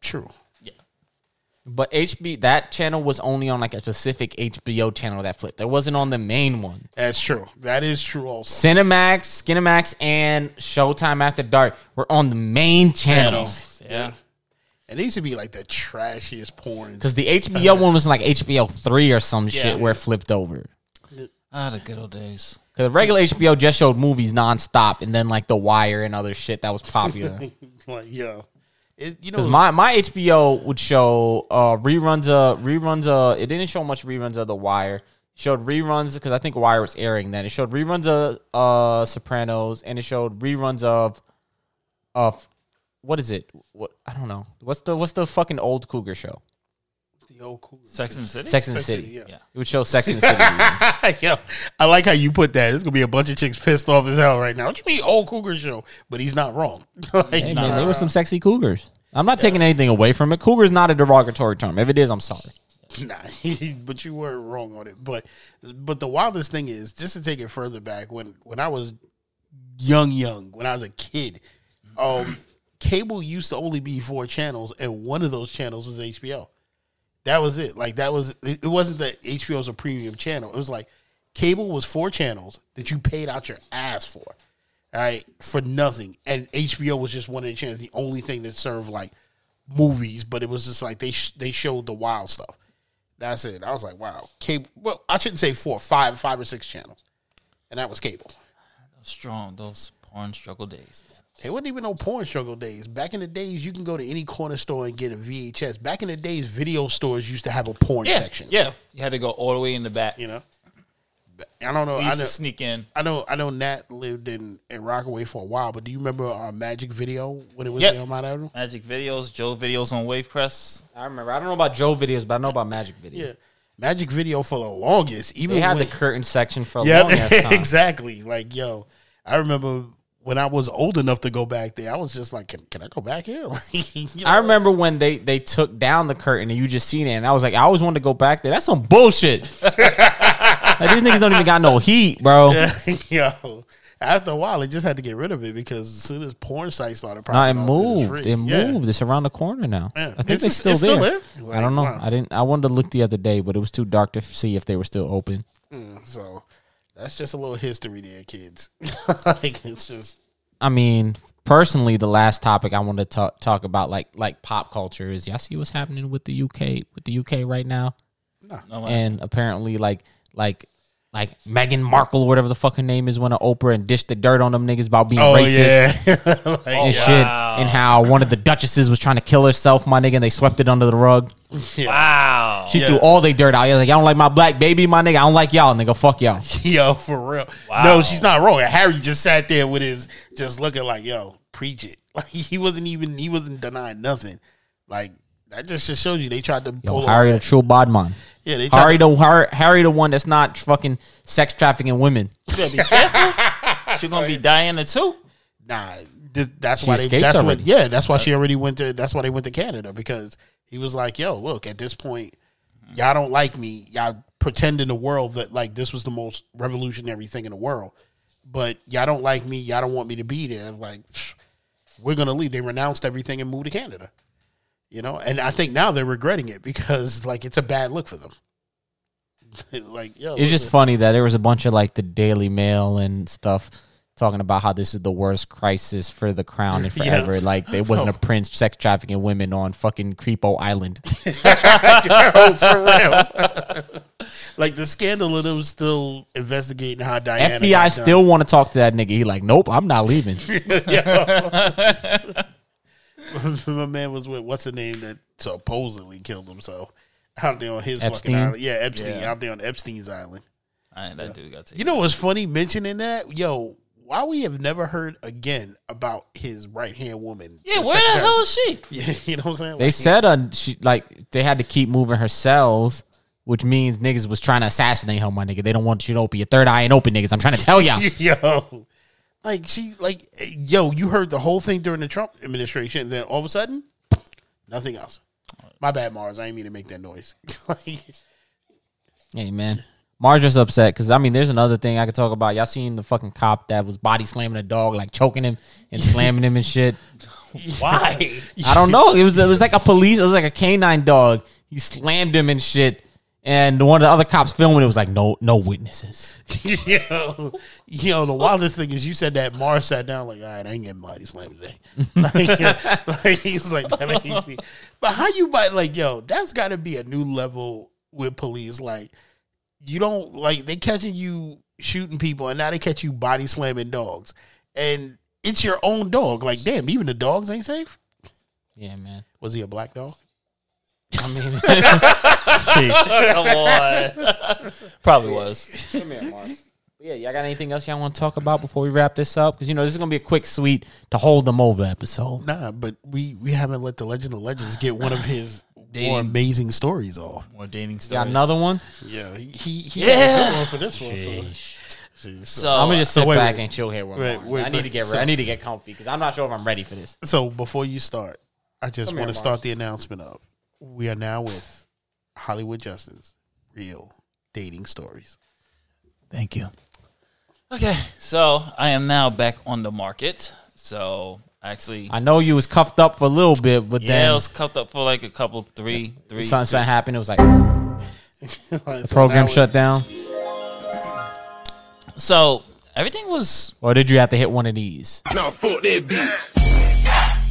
Speaker 2: True. Yeah.
Speaker 1: But HB that channel was only on like a specific HBO channel that flipped. That wasn't on the main one.
Speaker 2: That's true. That is true. Also,
Speaker 1: Cinemax, Skinemax, and Showtime After Dark were on the main channel.
Speaker 3: Yeah.
Speaker 2: it needs to be like the trashiest porn.
Speaker 1: Because the HBO one was like HBO three or some
Speaker 3: Yeah.
Speaker 1: shit where it flipped over.
Speaker 3: Ah, the good old days.
Speaker 1: Because the regular HBO just showed movies nonstop, and then like The Wire and other shit that was popular.
Speaker 2: like yo, it, you know,
Speaker 1: Because my, my HBO would show uh, reruns of reruns of it didn't show much reruns of The Wire. It showed reruns because I think Wire was airing then. It showed reruns of uh, Sopranos and it showed reruns of of what is it? What I don't know. What's the what's the fucking old Cougar show?
Speaker 2: The Yo, cool.
Speaker 3: Sex and the City.
Speaker 1: Sex and the City.
Speaker 2: the
Speaker 3: yeah.
Speaker 1: It would show Sex and the City. reruns.
Speaker 2: Yo, I like how you put that. There's gonna be a bunch of chicks pissed off as hell right now. What you mean, old cougar show? But he's not wrong. like,
Speaker 1: Hey, man, there were some sexy cougars. I'm not taking anything away from it. Cougar is not a derogatory term. If it is, I'm sorry.
Speaker 2: Nah, but you weren't wrong on it. But but the wildest thing is just to take it further back when when I was young, young, when I was a kid, um, cable used to only be four channels, and one of those channels was HBO. That was it. Like that was it. wasn't that HBO was a premium channel. It was like cable was four channels that you paid out your ass for, all right, for nothing, and HBO was just one of the channels, the only thing that served like movies, but it was just like they sh- they showed the wild stuff. That's it. I was like, wow, cable. Well, I shouldn't say four, five, five or six channels, and that was cable.
Speaker 3: Strong those porn struggle days.
Speaker 2: They wasn't even no porn struggle days. Back in the days, you can go to any corner store and get a VHS. Back in the days, video stores used to have a porn
Speaker 3: Yeah,
Speaker 2: section.
Speaker 3: yeah. You had to go all the way in the back.
Speaker 2: you know. I don't know.
Speaker 3: We
Speaker 2: I
Speaker 3: used
Speaker 2: know.
Speaker 3: to sneak in.
Speaker 2: I know. I know. Nat lived in in Rockaway for a while, but do you remember our Magic Video when it was
Speaker 3: Yep.
Speaker 2: there on Mott Avenue?
Speaker 3: Magic videos, Joe videos on Wavecrest.
Speaker 1: I remember. I don't know about Joe videos, but I know about Magic videos.
Speaker 2: Yeah, Magic Video for the longest. Even
Speaker 1: They had
Speaker 2: when,
Speaker 1: the curtain section for a
Speaker 2: Yeah,
Speaker 1: long time.
Speaker 2: exactly. Like, yo, I remember when I was old enough to go back there, I was just like, can, can I go back here? You know,
Speaker 1: I remember when they they took down the curtain and you just seen it, and I was like, I always wanted to go back there. That's some bullshit. like, these niggas don't even got no heat, bro.
Speaker 2: yo, after a while, they just had to get rid of it because as soon as porn sites started,
Speaker 1: No, it moved. It.
Speaker 2: Yeah.
Speaker 1: moved. It's around the corner now.
Speaker 2: Yeah.
Speaker 1: I think
Speaker 2: It's just-
Speaker 1: still,
Speaker 2: it's
Speaker 1: there.
Speaker 2: still there?
Speaker 1: I don't know.
Speaker 2: Wow.
Speaker 1: I didn't. I wanted to look the other day, but it was too dark to see if they were still open.
Speaker 2: Mm, so that's just a little history there, kids. like, it's just
Speaker 1: I mean, personally, the last topic I wanted to talk, talk about, like like pop culture, is y'all see what's happening with the UK with the UK right now,
Speaker 3: No,
Speaker 1: and apparently, like like like Meghan Markle, or whatever the fucking name is, went to Oprah and dished the dirt on them niggas about being
Speaker 2: oh
Speaker 1: racist
Speaker 2: yeah, Like,
Speaker 1: and shit, and how one of the duchesses was trying to kill herself, my nigga, and they swept it under the rug.
Speaker 3: wow.
Speaker 1: She
Speaker 2: Yeah.
Speaker 1: threw all they dirt out. He like, I don't like my black baby, my nigga. I don't like y'all, nigga. Fuck y'all.
Speaker 2: yo, for real. No, she's not wrong. Harry just sat there with his just looking like, yo, preach it. Like he wasn't even he wasn't denying nothing. Like that just, just shows you they tried to
Speaker 1: Yo,
Speaker 2: pull
Speaker 1: Harry,
Speaker 2: on-
Speaker 1: the true bodman.
Speaker 2: Yeah, they tried
Speaker 1: Harry,
Speaker 2: to,
Speaker 1: the Har- Harry, the one that's not fucking sex trafficking women.
Speaker 3: You better be careful. She gonna be Diana too.
Speaker 2: nah. th- that's
Speaker 1: She
Speaker 2: why they.
Speaker 1: escaped
Speaker 2: That's what. Yeah, that's why she already went to. That's why they went to Canada because he was like, "Yo, look, at this point, y'all don't like me. Y'all pretend in the world that like this was the most revolutionary thing in the world, but y'all don't like me. Y'all don't want me to be there. Like, we're gonna leave. They renounced everything and moved to Canada. You know, and I think now they're regretting it because like it's a bad look for them. like, yo,
Speaker 1: It's just
Speaker 2: listen.
Speaker 1: funny that there was a bunch of like the Daily Mail and stuff talking about how this is the worst crisis for the crown and
Speaker 2: Yeah.
Speaker 1: forever. Like there wasn't a prince sex trafficking women on fucking Creepo Island.
Speaker 2: Real. like the scandal of them still investigating how Diana.
Speaker 1: FBI still want to talk to that nigga. He like, nope, I'm not leaving.
Speaker 2: My man was with what's the name that supposedly killed himself out there on his
Speaker 1: Epstein?
Speaker 2: fucking island. Yeah, Epstein
Speaker 3: Yeah.
Speaker 2: out there on Epstein's island.
Speaker 3: I ain't that dude got to.
Speaker 2: You know what's funny mentioning that? Yo, why we have never heard again about his right hand woman?
Speaker 3: yeah, where the
Speaker 2: secretary.
Speaker 3: hell is she?
Speaker 2: Yeah, you know what I'm saying?
Speaker 1: They
Speaker 2: Like,
Speaker 1: said uh, she like they had to keep moving her cells, which means niggas was trying to assassinate her, my nigga. They don't want you to open your third eye and open niggas. I'm trying to tell y'all.
Speaker 2: yo, like she, like yo, you heard the whole thing during the Trump administration, and then all of a sudden, nothing else. My bad, Mars. I didn't mean to make that noise. Like,
Speaker 1: Hey man, Marjo's upset because I mean, there's another thing I could talk about. Y'all seen the fucking cop that was body slamming a dog, like choking him and slamming him and shit.
Speaker 3: Why?
Speaker 1: I don't know. It was it was like a police. It was like a canine dog. He slammed him and shit. And one of the other cops filming it was like, no, no witnesses.
Speaker 2: yo, yo, the wildest thing is you said that Mars sat down like, all right, I ain't getting body slammed today. like, like, he was like, that ain't me. But how you buy like, yo, that's got to be a new level with police. Like, you don't like they catching you shooting people, and now they catch you body slamming dogs, and it's your own dog. Like, damn, even the dogs ain't safe.
Speaker 1: Yeah, man.
Speaker 2: Was he a black dog?
Speaker 1: I mean,
Speaker 3: Come on. Probably was.
Speaker 1: Come here, Mark. Yeah, y'all got anything else y'all want to talk about before we wrap this up? Because you know this is gonna be a quick, sweet to hold them over episode.
Speaker 2: Nah, but we we haven't let the Legend of Legends get one of his
Speaker 3: Dating.
Speaker 2: more amazing stories off.
Speaker 3: More dating stories.
Speaker 1: Got another one.
Speaker 2: Yeah, he he, he
Speaker 3: Yeah.
Speaker 2: had a good one for this one. So. So,
Speaker 3: So
Speaker 1: I'm gonna just
Speaker 2: so
Speaker 1: sit
Speaker 2: wait,
Speaker 1: back
Speaker 2: wait.
Speaker 1: and chill here. Where
Speaker 2: Wait,
Speaker 1: I'm
Speaker 2: wait,
Speaker 1: I need to get
Speaker 2: So-
Speaker 1: I need to get comfy because I'm not sure if I'm ready for this.
Speaker 2: so before you start, I just want to start the announcement of we are now with Hollywood Justin's real dating stories.
Speaker 3: Thank you. Okay, so I am now back on the market. So actually,
Speaker 1: I know you was cuffed up for a little bit, but
Speaker 3: yeah, I was cuffed up for like a couple, three, three.
Speaker 1: something, something happened. It was like
Speaker 2: the
Speaker 1: program shut down,
Speaker 3: So everything was
Speaker 1: or did you have to hit one of these?
Speaker 5: Nah, fuck that bitch.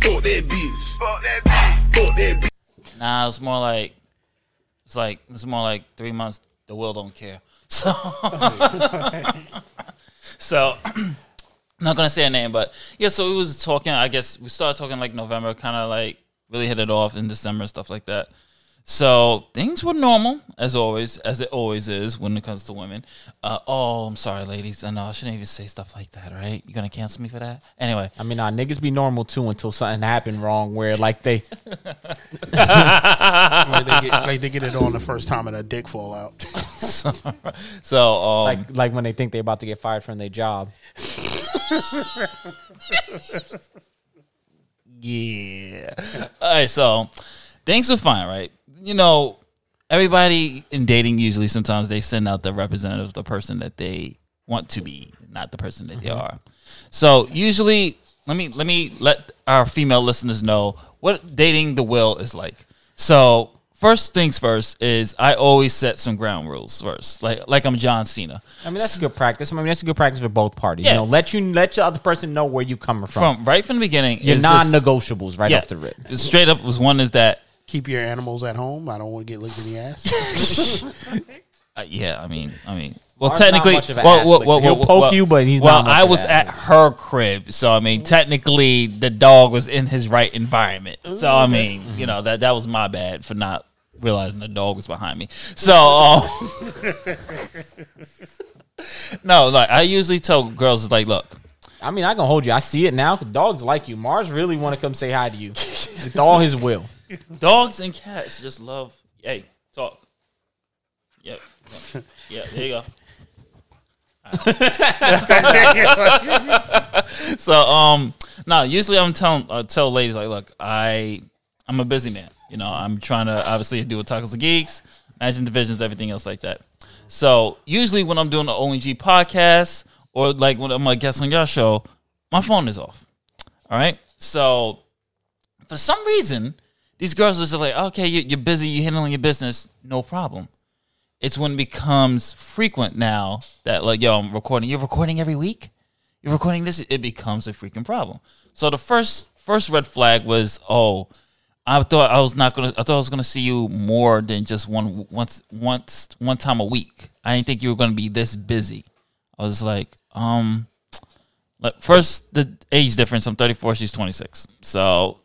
Speaker 5: Fuck that bitch. Fuck that bitch. Fuck that bitch.
Speaker 3: Nah. It's more like it's like it's more like three months. The will don't care. So, so not gonna say a name, but yeah. So we was talking. I guess we started talking like November, kind of like really hit it off in December and stuff like that. So things were normal as always, as it always is when it comes to women. Uh, oh, I'm sorry, ladies. I know I shouldn't even say stuff like that, right? You gonna cancel me for that? Anyway,
Speaker 1: I mean, nah, niggas be normal too until something happened wrong where like they
Speaker 2: like, they get, like they get it on the first time and a dick fall out.
Speaker 3: so, so um,
Speaker 1: like like when they think they're about to get fired from their job.
Speaker 3: Yeah. All right, so things were fine, right? You know, everybody in dating usually sometimes they send out the representative of the person that they want to be, not the person that they mm-hmm. are. So usually, let me let me let our female listeners know what dating the will is like. So first things first is I always set some ground rules first, like like I'm John Cena.
Speaker 1: I mean, that's a good practice. I mean, that's a good practice for both parties.
Speaker 3: Yeah.
Speaker 1: You know, let you let your other person know where you coming from.
Speaker 3: From right from the beginning,
Speaker 1: Your non-negotiables right
Speaker 3: yeah,
Speaker 1: off the rip.
Speaker 3: Straight up was one is that
Speaker 2: Keep your animals at home. I don't want to get licked in the ass.
Speaker 3: Uh, yeah, I mean, I mean, well,
Speaker 1: Mark's
Speaker 3: technically,
Speaker 1: much of an
Speaker 3: well, well, well,
Speaker 1: He'll
Speaker 3: well,
Speaker 1: poke
Speaker 3: well,
Speaker 1: you, but he's
Speaker 3: well.
Speaker 1: not much
Speaker 3: I was at
Speaker 1: ass
Speaker 3: her crib, so I mean, technically, the dog was in his right environment. So I mean, you know that that was my bad for not realizing the dog was behind me. So, um, no, like I usually tell girls, is like, look,
Speaker 1: I mean, I can hold you. I see it now. Dogs like you. Mars really want to come say hi to you with all his will.
Speaker 3: dogs and cats just love. Hey, talk. Yep. Yeah, yeah, there you go. so um no usually i'm telling I tell ladies like look i i'm a busy man you know i'm trying to obviously do with tacos and geeks managing divisions everything else like that so usually when i'm doing the ong podcast or like when i'm a guest on your show my phone is off all right so for some reason these girls are just like okay you- you're busy you're handling your business no problem. It's when it becomes frequent now that like yo i'm recording. You're recording every week? You're recording this? It becomes a freaking problem. So the first first red flag was oh i thought i was not gonna i thought i was gonna see you more than just one once once one time a week. I didn't think you were gonna be this busy. I was like um like first the age difference i'm 34 she's 26 so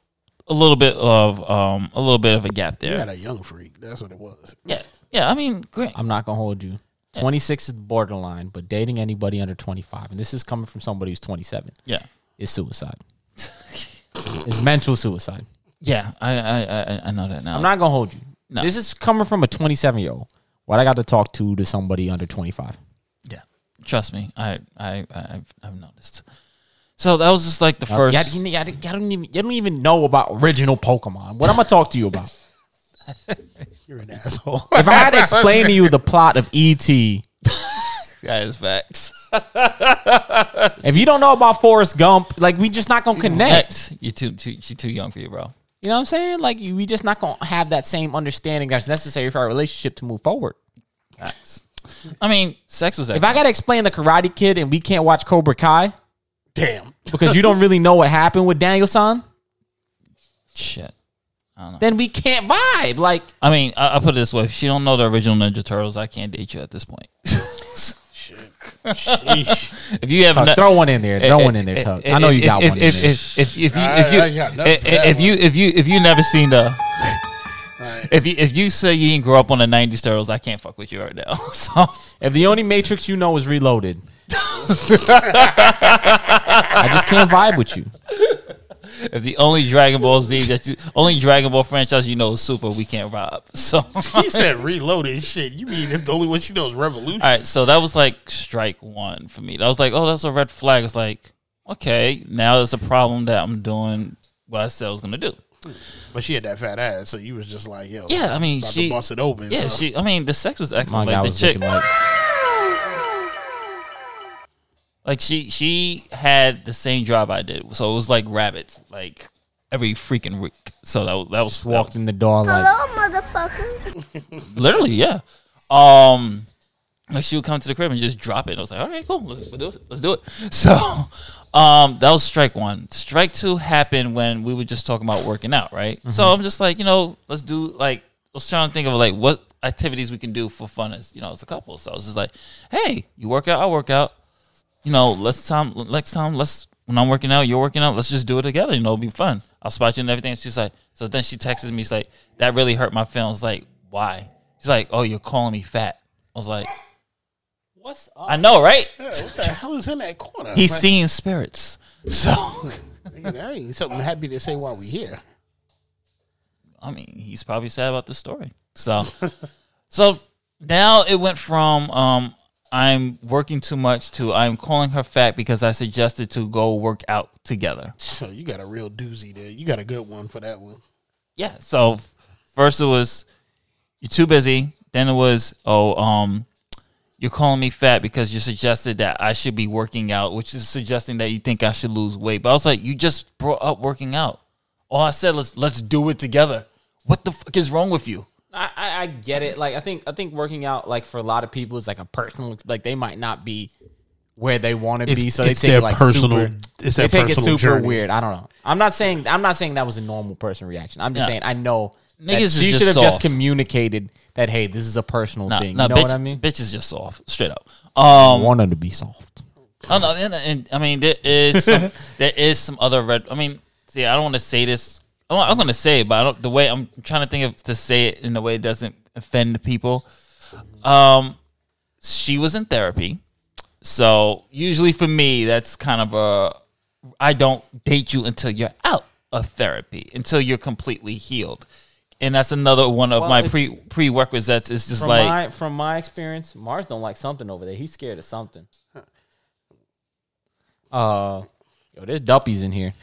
Speaker 3: a little bit of um a little bit of a gap there.
Speaker 2: you
Speaker 3: there
Speaker 2: had a young freak. That's what it was.
Speaker 3: yeah yeah i mean great
Speaker 1: I'm not gonna hold you. 26 is the borderline, but dating anybody under 25, and this is coming from somebody who's 27,
Speaker 3: yeah
Speaker 1: is suicide. it's mental suicide.
Speaker 3: Yeah, I I I, I know that now.
Speaker 1: I'm not gonna hold you.
Speaker 3: No.
Speaker 1: This is coming from a 27 year old. What I got to talk to to somebody under 25.
Speaker 3: Yeah, trust me, I I I've, I've noticed. So that was just like the first.
Speaker 1: y'all- y'all- y'all don't even, you don't even know about original Pokemon. What am I'm gonna talk to you about?
Speaker 2: You're an asshole.
Speaker 1: If I had to explain to you the plot of E ET,
Speaker 3: that is facts.
Speaker 1: if you don't know about Forrest Gump, like we just not gonna connect.
Speaker 3: You're too, too she too young for you, bro.
Speaker 1: You know what I'm saying? Like you- we just not gonna have that same understanding that's necessary for our relationship to move forward.
Speaker 3: Facts. I mean, sex was.
Speaker 1: If I gotta explain the Karate Kid and we can't watch Cobra Kai
Speaker 2: Damn.
Speaker 1: because you don't really know what happened with Daniel-san,
Speaker 3: shit.
Speaker 1: then we can't vibe. Like
Speaker 3: I mean, I, I'll put it this way: if she don't know the original Ninja Turtles, I can't date you at this point.
Speaker 2: Sheesh.
Speaker 3: if you have
Speaker 1: Tuck,
Speaker 3: not,
Speaker 1: throw one in there. Throw eh, one in there, eh, Tuck. Eh, I know you got
Speaker 3: if,
Speaker 1: one in
Speaker 3: If,
Speaker 1: there.
Speaker 3: if, if, if you if you
Speaker 2: I got nothing
Speaker 3: if,
Speaker 2: for that
Speaker 3: if you if you if you never seen the if you if you say you didn't grow up on the '90s turtles, I can't fuck with you right now. So
Speaker 1: If the only Matrix you know is Reloaded, I just can't vibe with you.
Speaker 3: if the only Dragon Ball Z that you only Dragon Ball franchise you know is Super, we can't rob. So
Speaker 2: He said reloaded shit. You mean if the only one she knows is Revolution?
Speaker 3: All right, so that was like strike one for me. That was like, oh, that's a red flag. It's like, okay, now there's a problem that I'm doing what I said I was gonna do.
Speaker 2: But she had that fat ass, so you was just like, yo,
Speaker 3: Yeah, I mean,
Speaker 2: about
Speaker 3: she
Speaker 2: to bust it open.
Speaker 3: Yeah,
Speaker 2: so.
Speaker 3: she. I mean, the sex was
Speaker 1: My
Speaker 3: excellent.
Speaker 1: guy
Speaker 3: Like the
Speaker 1: was
Speaker 3: chick,
Speaker 1: looking like
Speaker 3: like she she had the same job I did, so it was like rabbits, like every freaking week. So that was, that was
Speaker 1: walked in the door like
Speaker 7: Hello, motherfucker.
Speaker 3: literally, yeah. Um, like she would come to the crib and just drop it. I was like, all right, cool, let's, let's do it. Let's do it. So, um, that was strike one. Strike two happened when we were just talking about working out, right? So I'm just like, you know, let's do like I was trying to think of like what activities we can do for fun as you know as a couple. So I was just like, hey, you work out, I work out. You know, let's time next time let's when I'm working out, you're working out, let's just do it together. You know, it'll be fun. I'll spot you and everything. She's like, so then she texts me, she's like, that really hurt my feelings. Like, why? She's like, oh, you're calling me fat. I was like,
Speaker 1: what's up?
Speaker 3: I know, right?
Speaker 2: Yeah, what the hell is in that corner?
Speaker 3: He's
Speaker 2: Like,
Speaker 3: seeing spirits. So,
Speaker 2: nigga, that ain't something happy to say while we here.
Speaker 3: I mean, he's probably sad about the story. So, so now it went from um, I'm working too much to I'm calling her fat because I suggested to go work out together.
Speaker 2: So you got a real doozy there. You got a good one for that one.
Speaker 3: Yeah. So first it was you're too busy. Then it was oh um you're calling me fat because you suggested that I should be working out, which is suggesting that you think I should lose weight. But I was like, you just brought up working out. All I said let's let's do it together. What the fuck is wrong with you?
Speaker 1: I, I, I get it. Like I think I think working out like for a lot of people is like a personal like they might not be where they want to be,
Speaker 2: It's-
Speaker 1: so they take
Speaker 2: their
Speaker 1: it like
Speaker 2: personal-
Speaker 1: super.
Speaker 2: it's
Speaker 1: they
Speaker 2: their
Speaker 1: take it super
Speaker 2: journey.
Speaker 1: weird. I don't know. I'm not saying I'm not saying that was a normal person reaction. I'm just
Speaker 3: Yeah.
Speaker 1: saying I know that
Speaker 3: Niggas is
Speaker 1: she
Speaker 3: just
Speaker 1: should have just communicated that hey, this is a personal
Speaker 3: Nah,
Speaker 1: thing.
Speaker 3: nah,
Speaker 1: you know
Speaker 3: bitch,
Speaker 1: what I mean?
Speaker 3: Bitch is just soft, straight up.
Speaker 1: I
Speaker 3: Um,
Speaker 1: want her to be soft.
Speaker 3: Oh no, and, and I mean there is some there is some other red. I mean, see, I don't want to say this. I'm, I'm going to say it, but I don't. The way I'm trying to think of to say it in a way it doesn't offend people. Um, she was in therapy, so usually for me that's kind of a. I don't date you until you're out of therapy, until you're completely healed, and that's another one of
Speaker 1: Well,
Speaker 3: my
Speaker 1: it's-
Speaker 3: pre prerequisites. It's just
Speaker 1: From
Speaker 3: like
Speaker 1: my from my experience, Mars don't like something over there. He's scared of something. Uh, yo, there's duppies in here.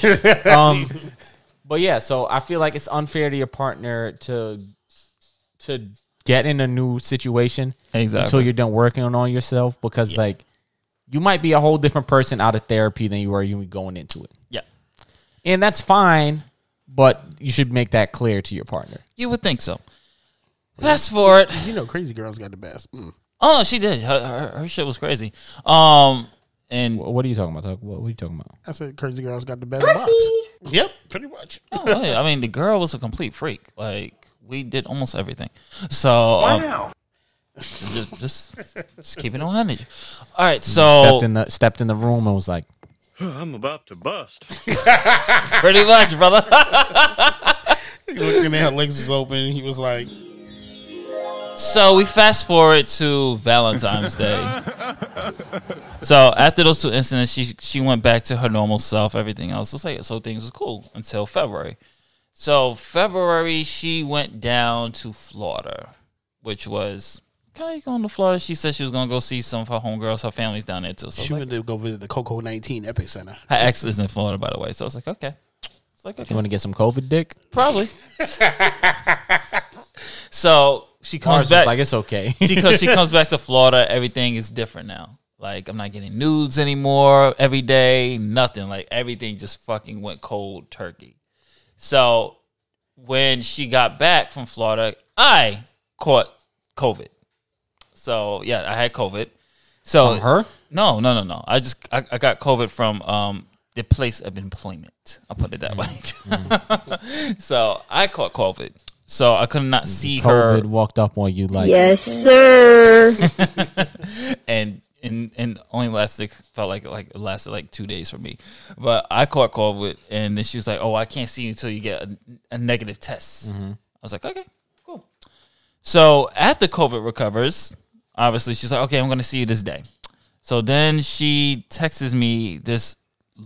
Speaker 1: um, but yeah, so I feel like it's unfair to your partner to to get in a new situation
Speaker 3: Exactly.
Speaker 1: until you're done working on yourself because like you might be a whole different person out of therapy than you were you going into it.
Speaker 3: yeah.
Speaker 1: And that's fine, but you should make that clear to your partner.
Speaker 3: You would think so. Fast forward.
Speaker 2: You know, crazy girls got the best. Mm.
Speaker 3: Oh she did. Her, her, her shit was crazy. Um, and
Speaker 1: Wh- What are you talking about? Talk- What, what are you talking about?
Speaker 2: I said crazy girls got the best box. Yep, pretty much.
Speaker 3: oh, yeah, I mean, the girl was a complete freak. Like we did almost everything. So um, just, just just keep it on hundred. All right, so
Speaker 1: stepped in the stepped in the room and was like,
Speaker 10: I'm about to bust.
Speaker 3: pretty much, brother.
Speaker 2: He looked in her legs was open. He was like,
Speaker 3: So we fast forward to Valentine's Day. so after those two incidents, she she went back to her normal self. Everything else was like so things was cool until February. So February, she went down to Florida, which was okay. Going to Florida, she said she was gonna go see some of her homegirls. Her family's down there too. So I was
Speaker 2: she
Speaker 3: like,
Speaker 2: went to go visit the Coco 19 epicenter.
Speaker 3: her ex is in Florida, by the way. So I was like, okay. It's like okay.
Speaker 1: "You want to get some COVID dick?"
Speaker 3: Probably. so she comes
Speaker 1: Mars
Speaker 3: back.
Speaker 1: like, "It's okay."
Speaker 3: she comes. She comes back to Florida. Everything is different now. Like I'm not getting nudes anymore every day. Nothing. Like everything just fucking went cold turkey. So when she got back from Florida, I caught COVID. So yeah, I had COVID. So
Speaker 1: From her?
Speaker 3: No, no, no, no. I just I, I got COVID from um the place of employment. I'll put it that way. so I caught COVID. So I could not see her
Speaker 1: COVID walked up on you like,
Speaker 7: Yes, sir.
Speaker 3: and and and only lasted felt like like it lasted like two days for me. But I caught COVID, and then she was like, "Oh, I can't see you until you get a, a negative test." Mm-hmm. I was like, "Okay, cool." So after COVID recovers, obviously she's like, "Okay, I'm going to see you this day." So then she texts me this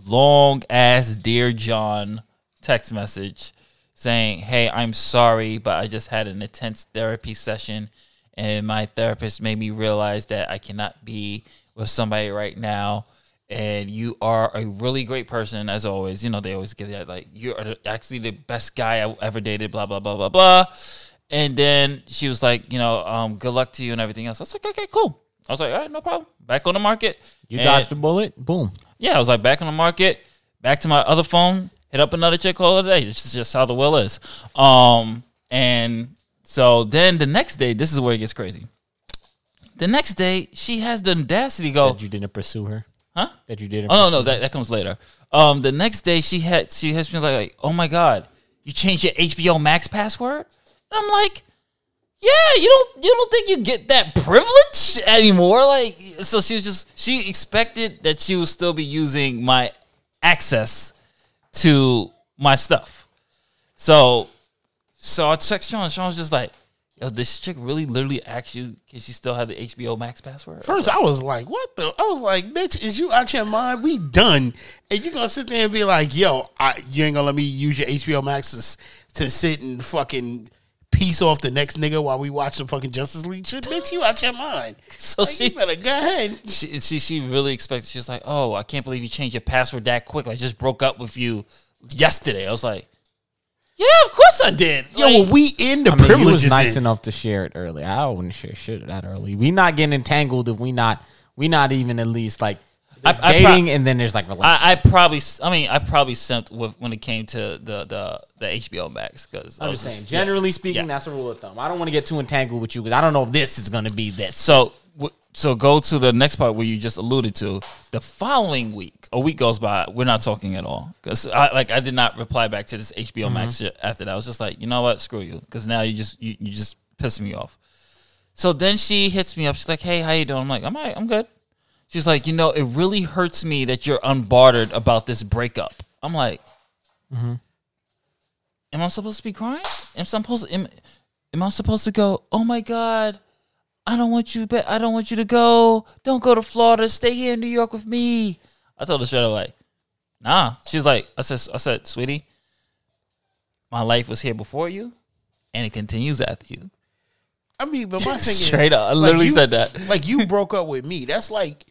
Speaker 3: long ass dear John text message saying, "Hey, I'm sorry, but I just had an intense therapy session, and my therapist made me realize that I cannot be with somebody right now." And you are a really great person, as always. You know they always give that like you are actually the best guy I ever dated. Blah blah blah blah blah. And then she was like, you know, um, good luck to you and everything else. I was like, okay, cool. I was like, all right, no problem. Back on the market.
Speaker 1: You
Speaker 3: And-
Speaker 1: dodged the bullet. Boom.
Speaker 3: yeah, I was like back on the market, back to my other phone, hit up another chick all day. This is just how the will is. Um, and so then the next day, this is where it gets crazy. The next day, she has the audacity to go,
Speaker 1: That you didn't pursue her.
Speaker 3: huh?
Speaker 1: That you didn't.
Speaker 3: Oh no, no, that, that comes later. Um, the next day she had she has me like, like, oh my god, you changed your HBO Max password. And I'm like, yeah, you don't you don't think you get that privilege anymore? Like, so she was just she expected that she would still be using my access to my stuff. So, so I text Sean. Sean was just like, yo, this chick really literally asked you, can she still have the HBO Max password?
Speaker 2: First, I was like, "What the?" I was like, "Bitch, is you out your mind? We done?" And you gonna sit there and be like, "Yo, I, you ain't gonna let me use your HBO Max to, to sit and fucking piece off the next nigga while we watch some fucking Justice League shit? Bitch, you out your mind?
Speaker 3: So
Speaker 2: Like,
Speaker 3: she
Speaker 2: you better go ahead."
Speaker 3: she, she she really expected. She was like, "Oh, I can't believe you changed your password that quick. I just broke up with you yesterday." I was like, "Yeah, of course I did."
Speaker 2: Yo,
Speaker 3: Like,
Speaker 2: when we in the
Speaker 1: I mean, you
Speaker 2: privileges,
Speaker 1: was nice
Speaker 2: in.
Speaker 1: enough to share it early. I wouldn't share shit that early. We not getting entangled if we not we not even at least like
Speaker 3: I- I
Speaker 1: dating
Speaker 3: pro-
Speaker 1: and then there's like relationship.
Speaker 3: I, I probably, I mean, I probably simped with when it came to the the the HBO Max because
Speaker 1: I'm just saying, generally speaking, that's a rule of thumb. I don't want to get too entangled with you because I don't know if this is going to be this.
Speaker 3: So, so go to the next part where you just alluded to. The following week, a week goes by, we're not talking at all because I like I did not reply back to this HBO mm-hmm. Max shit after that. I was just like, you know what, screw you, because now you just you, you just pissing me off. So then she hits me up. She's like, hey, how you doing? I'm like, I'm all right, I'm good. She's like, you know, it really hurts me that you're unbartered about this breakup. I'm like, mm-hmm. am I supposed to be crying? Am I supposed am, am I supposed to go? Oh my god, I don't want you. But I don't want you to go. Don't go to Florida. Stay here in New York with me. I told her straight away, nah. She's like, I said, I said, sweetie, my life was here before you, and it continues after you.
Speaker 2: I mean, but my thing is,
Speaker 3: Straight up, I
Speaker 2: like,
Speaker 3: literally
Speaker 2: you-
Speaker 3: said that.
Speaker 2: Like you broke up with me. That's like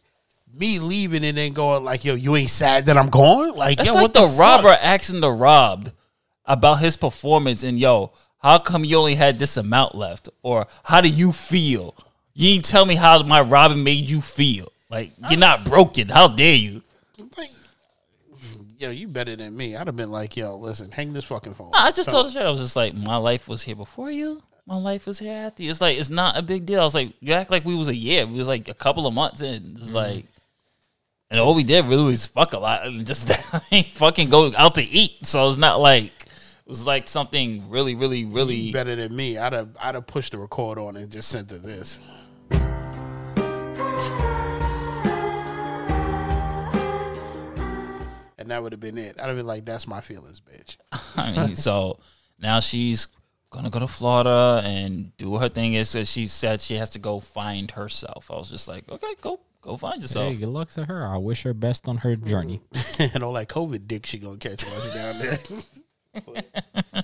Speaker 2: me leaving and then going like, "Yo, you ain't sad that I'm gone." Like,
Speaker 3: That's
Speaker 2: yo,
Speaker 3: like
Speaker 2: what
Speaker 3: the,
Speaker 2: the,
Speaker 3: robber asking the robbed about his performance and yo, how come you only had this amount left? Or how do you feel? You ain't tell me how my robbing made you feel. Like you're not broken. How dare you?
Speaker 2: Like, yo, you better than me. I'd have been like, "Yo, listen, hang this fucking phone."
Speaker 3: Nah, I just told her straight. I was just like, my life was here before you. My life was here after you. It's like it's not a big deal. I was like, you act like we was a year. We was like a couple of months in. It's mm-hmm. like, and all we did really was fuck a lot and just fucking go out to eat. So it's not like it was like something really, really, really.
Speaker 2: better than me. I'd have I'd have pushed the record on and just sent her this. And that would have been it. I'd have been like, "That's my feelings, bitch."
Speaker 3: I mean, so now she's gonna go to Florida and do her thing. Is she said she has to go find herself. I was just like, okay, go go find yourself.
Speaker 1: Hey, good luck to her. I wish her best on her journey.
Speaker 2: and all that COVID dick she gonna catch while she down there.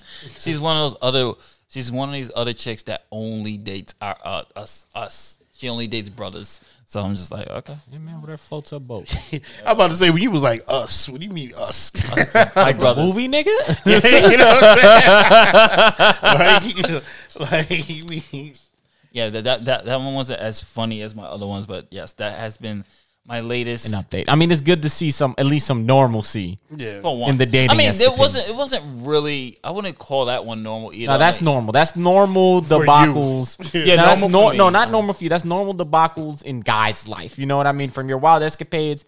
Speaker 3: She's one of those other. She's one of these other chicks that only dates our uh, us us. She only dates brothers. So I'm just like, okay.
Speaker 1: Yeah, man, whatever floats her boat.
Speaker 2: I'm about to say when you was like us. What do you mean us?
Speaker 3: My brothers.
Speaker 1: Movie nigga.
Speaker 2: you know what I'm saying? like, like we,
Speaker 3: Yeah, that, that that that one wasn't as funny as my other ones, but yes, that has been my latest
Speaker 1: An update. I mean, it's good to see some at least some normalcy.
Speaker 2: yeah.
Speaker 3: for one.
Speaker 1: in the dating
Speaker 3: I mean, there
Speaker 1: escapades.
Speaker 3: wasn't. It wasn't really. I wouldn't call that one normal either.
Speaker 1: No, that's
Speaker 3: Like,
Speaker 1: normal. That's normal
Speaker 2: For
Speaker 1: debacles.
Speaker 3: Yeah,
Speaker 1: No, that's
Speaker 3: normal
Speaker 1: nor-
Speaker 3: for me.
Speaker 1: no, not normal for you. That's normal debacles in guys' life. You know what I mean? From your wild escapades,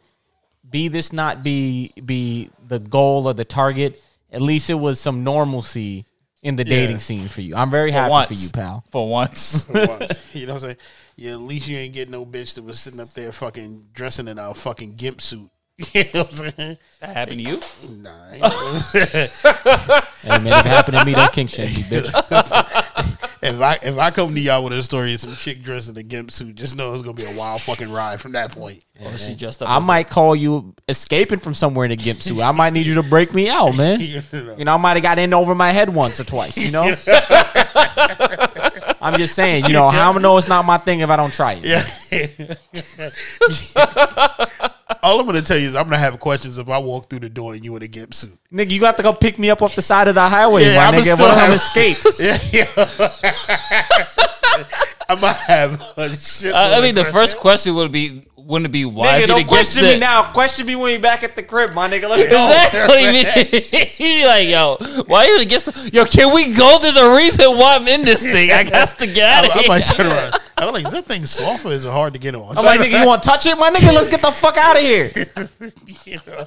Speaker 1: be this not be be the goal or the target. At least it was some normalcy in the dating
Speaker 2: Yeah.
Speaker 1: scene for you. I'm very
Speaker 3: for
Speaker 1: happy
Speaker 3: once,
Speaker 1: for you, pal.
Speaker 3: For once.
Speaker 2: for once. You know what I'm saying? Yeah, at least you ain't getting no bitch that was sitting up there fucking dressing in a fucking gimp suit. You know what I'm saying?
Speaker 3: that happened to you?
Speaker 2: Nah. I ain't-
Speaker 1: Hey man, if it happened to me, don't kink shame me, bitch.
Speaker 2: If I if I come to y'all with a story of some chick dressed in a gimp suit, just know it's gonna be a wild fucking ride from that point.
Speaker 3: Or she dressed up.
Speaker 1: I
Speaker 3: as a-
Speaker 1: might call you escaping from somewhere in a gimp suit. I might need you to break me out, man. You know, I might have got in over my head once or twice. You know, I'm just saying. You know, how am I know it's not my thing if I don't try it?
Speaker 2: Yeah. All I'm gonna tell you is I'm gonna have questions if I walk through the door and you in a gimp suit.
Speaker 1: Nigga, you got to go pick me up off the side of the highway,
Speaker 2: Yeah,
Speaker 1: my
Speaker 2: I'ma
Speaker 1: nigga.
Speaker 2: still
Speaker 1: What I'm
Speaker 2: have-
Speaker 1: escaped?
Speaker 2: Yeah, yeah. I might have a shit.
Speaker 3: Uh, I, I mean, the first question would be, wouldn't it be why
Speaker 1: Nigga, don't question me
Speaker 3: set?
Speaker 1: now. Question me when we back at the crib, my nigga. Let's go.
Speaker 3: Exactly. He like, yo, why are you the guest? Yo, can we go? There's a reason why I'm in this thing. I got to get out of
Speaker 2: I,
Speaker 3: here.
Speaker 2: I might turn around. I'm like, is that thing soft or is it hard to get on?
Speaker 1: I'm like, nigga, you want to touch it, my nigga? Let's get the fuck out of here.
Speaker 2: You know?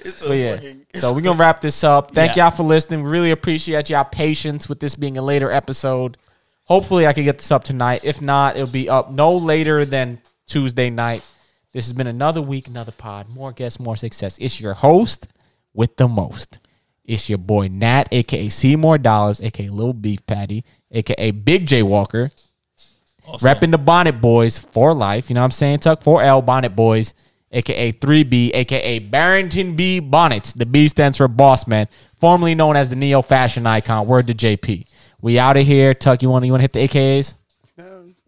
Speaker 2: It's a
Speaker 1: yeah,
Speaker 2: fucking.
Speaker 1: so we're gonna wrap this up. Thank
Speaker 3: Yeah.
Speaker 1: y'all for listening. We really appreciate y'all patience with this being a later episode. Hopefully, I can get this up tonight. If not, it'll be up no later than Tuesday night. This has been another week, another pod. More guests, more success. It's your host with the most. It's your boy Nat, aka Seymour Dollars, aka Little Beef Patty, aka Big J Walker, repping the Bonnet Boys for life. You know what I'm saying? Tuck 4L Bonnet Boys, aka 3B, aka Barrington B Bonnets. The B stands for Boss Man, formerly known as the Neo Fashion Icon. Word to JP. We out of here. Tuck, you want to you want to hit the AKAs?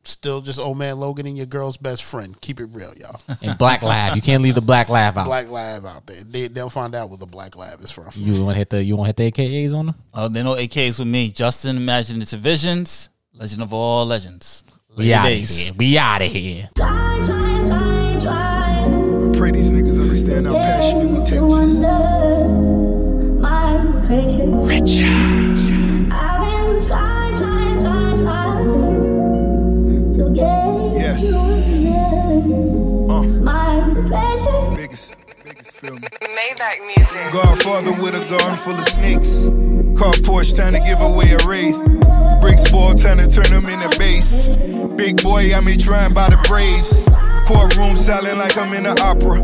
Speaker 2: Still just old man Logan and your girl's best friend. Keep it real, y'all.
Speaker 1: And Black Lab. You can't leave the Black Lab out.
Speaker 2: Black Lab out there. They, they'll find out where the Black Lab is from.
Speaker 1: You want to hit the you want to hit the AKAs on them?
Speaker 3: Oh, they know AKAs with me. Justin, Imaginative Visions, Legend of All Legends.
Speaker 1: We
Speaker 3: Later
Speaker 1: out of
Speaker 3: days.
Speaker 1: here. We out of here.
Speaker 5: I pray these niggas understand how passionate we take this. Rich. Feel me.
Speaker 11: Maybach music.
Speaker 5: Godfather with a garden full of snakes. Car Porsche trying to give away a wraith. Bricks ball trying to turn them into base. Big boy, I'm me trying by the Braves. Courtroom silent like I'm in the opera.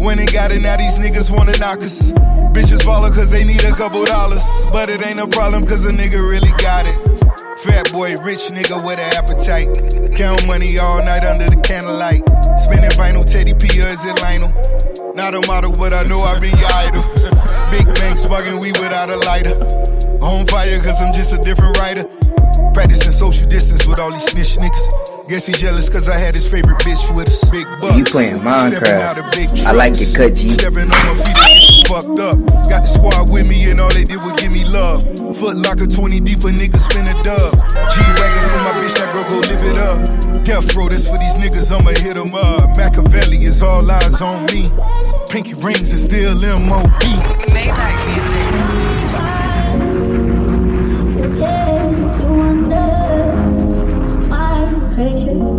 Speaker 5: When they got it, now these niggas wanna knock us. Bitches follow cause they need a couple dollars. But it ain't a problem cause a nigga really got it. Fat boy, rich nigga with an appetite. Count money all night under the candlelight. Spinning vinyl, Teddy P or is it Lionel? Not a model, but I know I be idol. Big bank smuggling we without a lighter. On fire, cause I'm just a different writer. Practicing social distance with all these snitch niggas. Guess he jealous cause I had his favorite bitch with us. Big bucks.
Speaker 12: You playing
Speaker 5: Stepping out of big
Speaker 12: Minecraft. I like your cut, G.
Speaker 5: Stepping on my feet and get fucked up. Got the squad with me and all they did was give me love. Foot locker 20 deep, a nigga spin a dub. G-Wagon for my bitch, that girl go live it up. Death row, that's for these niggas, I'ma hit 'em up. Machiavelli is all eyes on me. Pinky rings and still MOB. Rachel.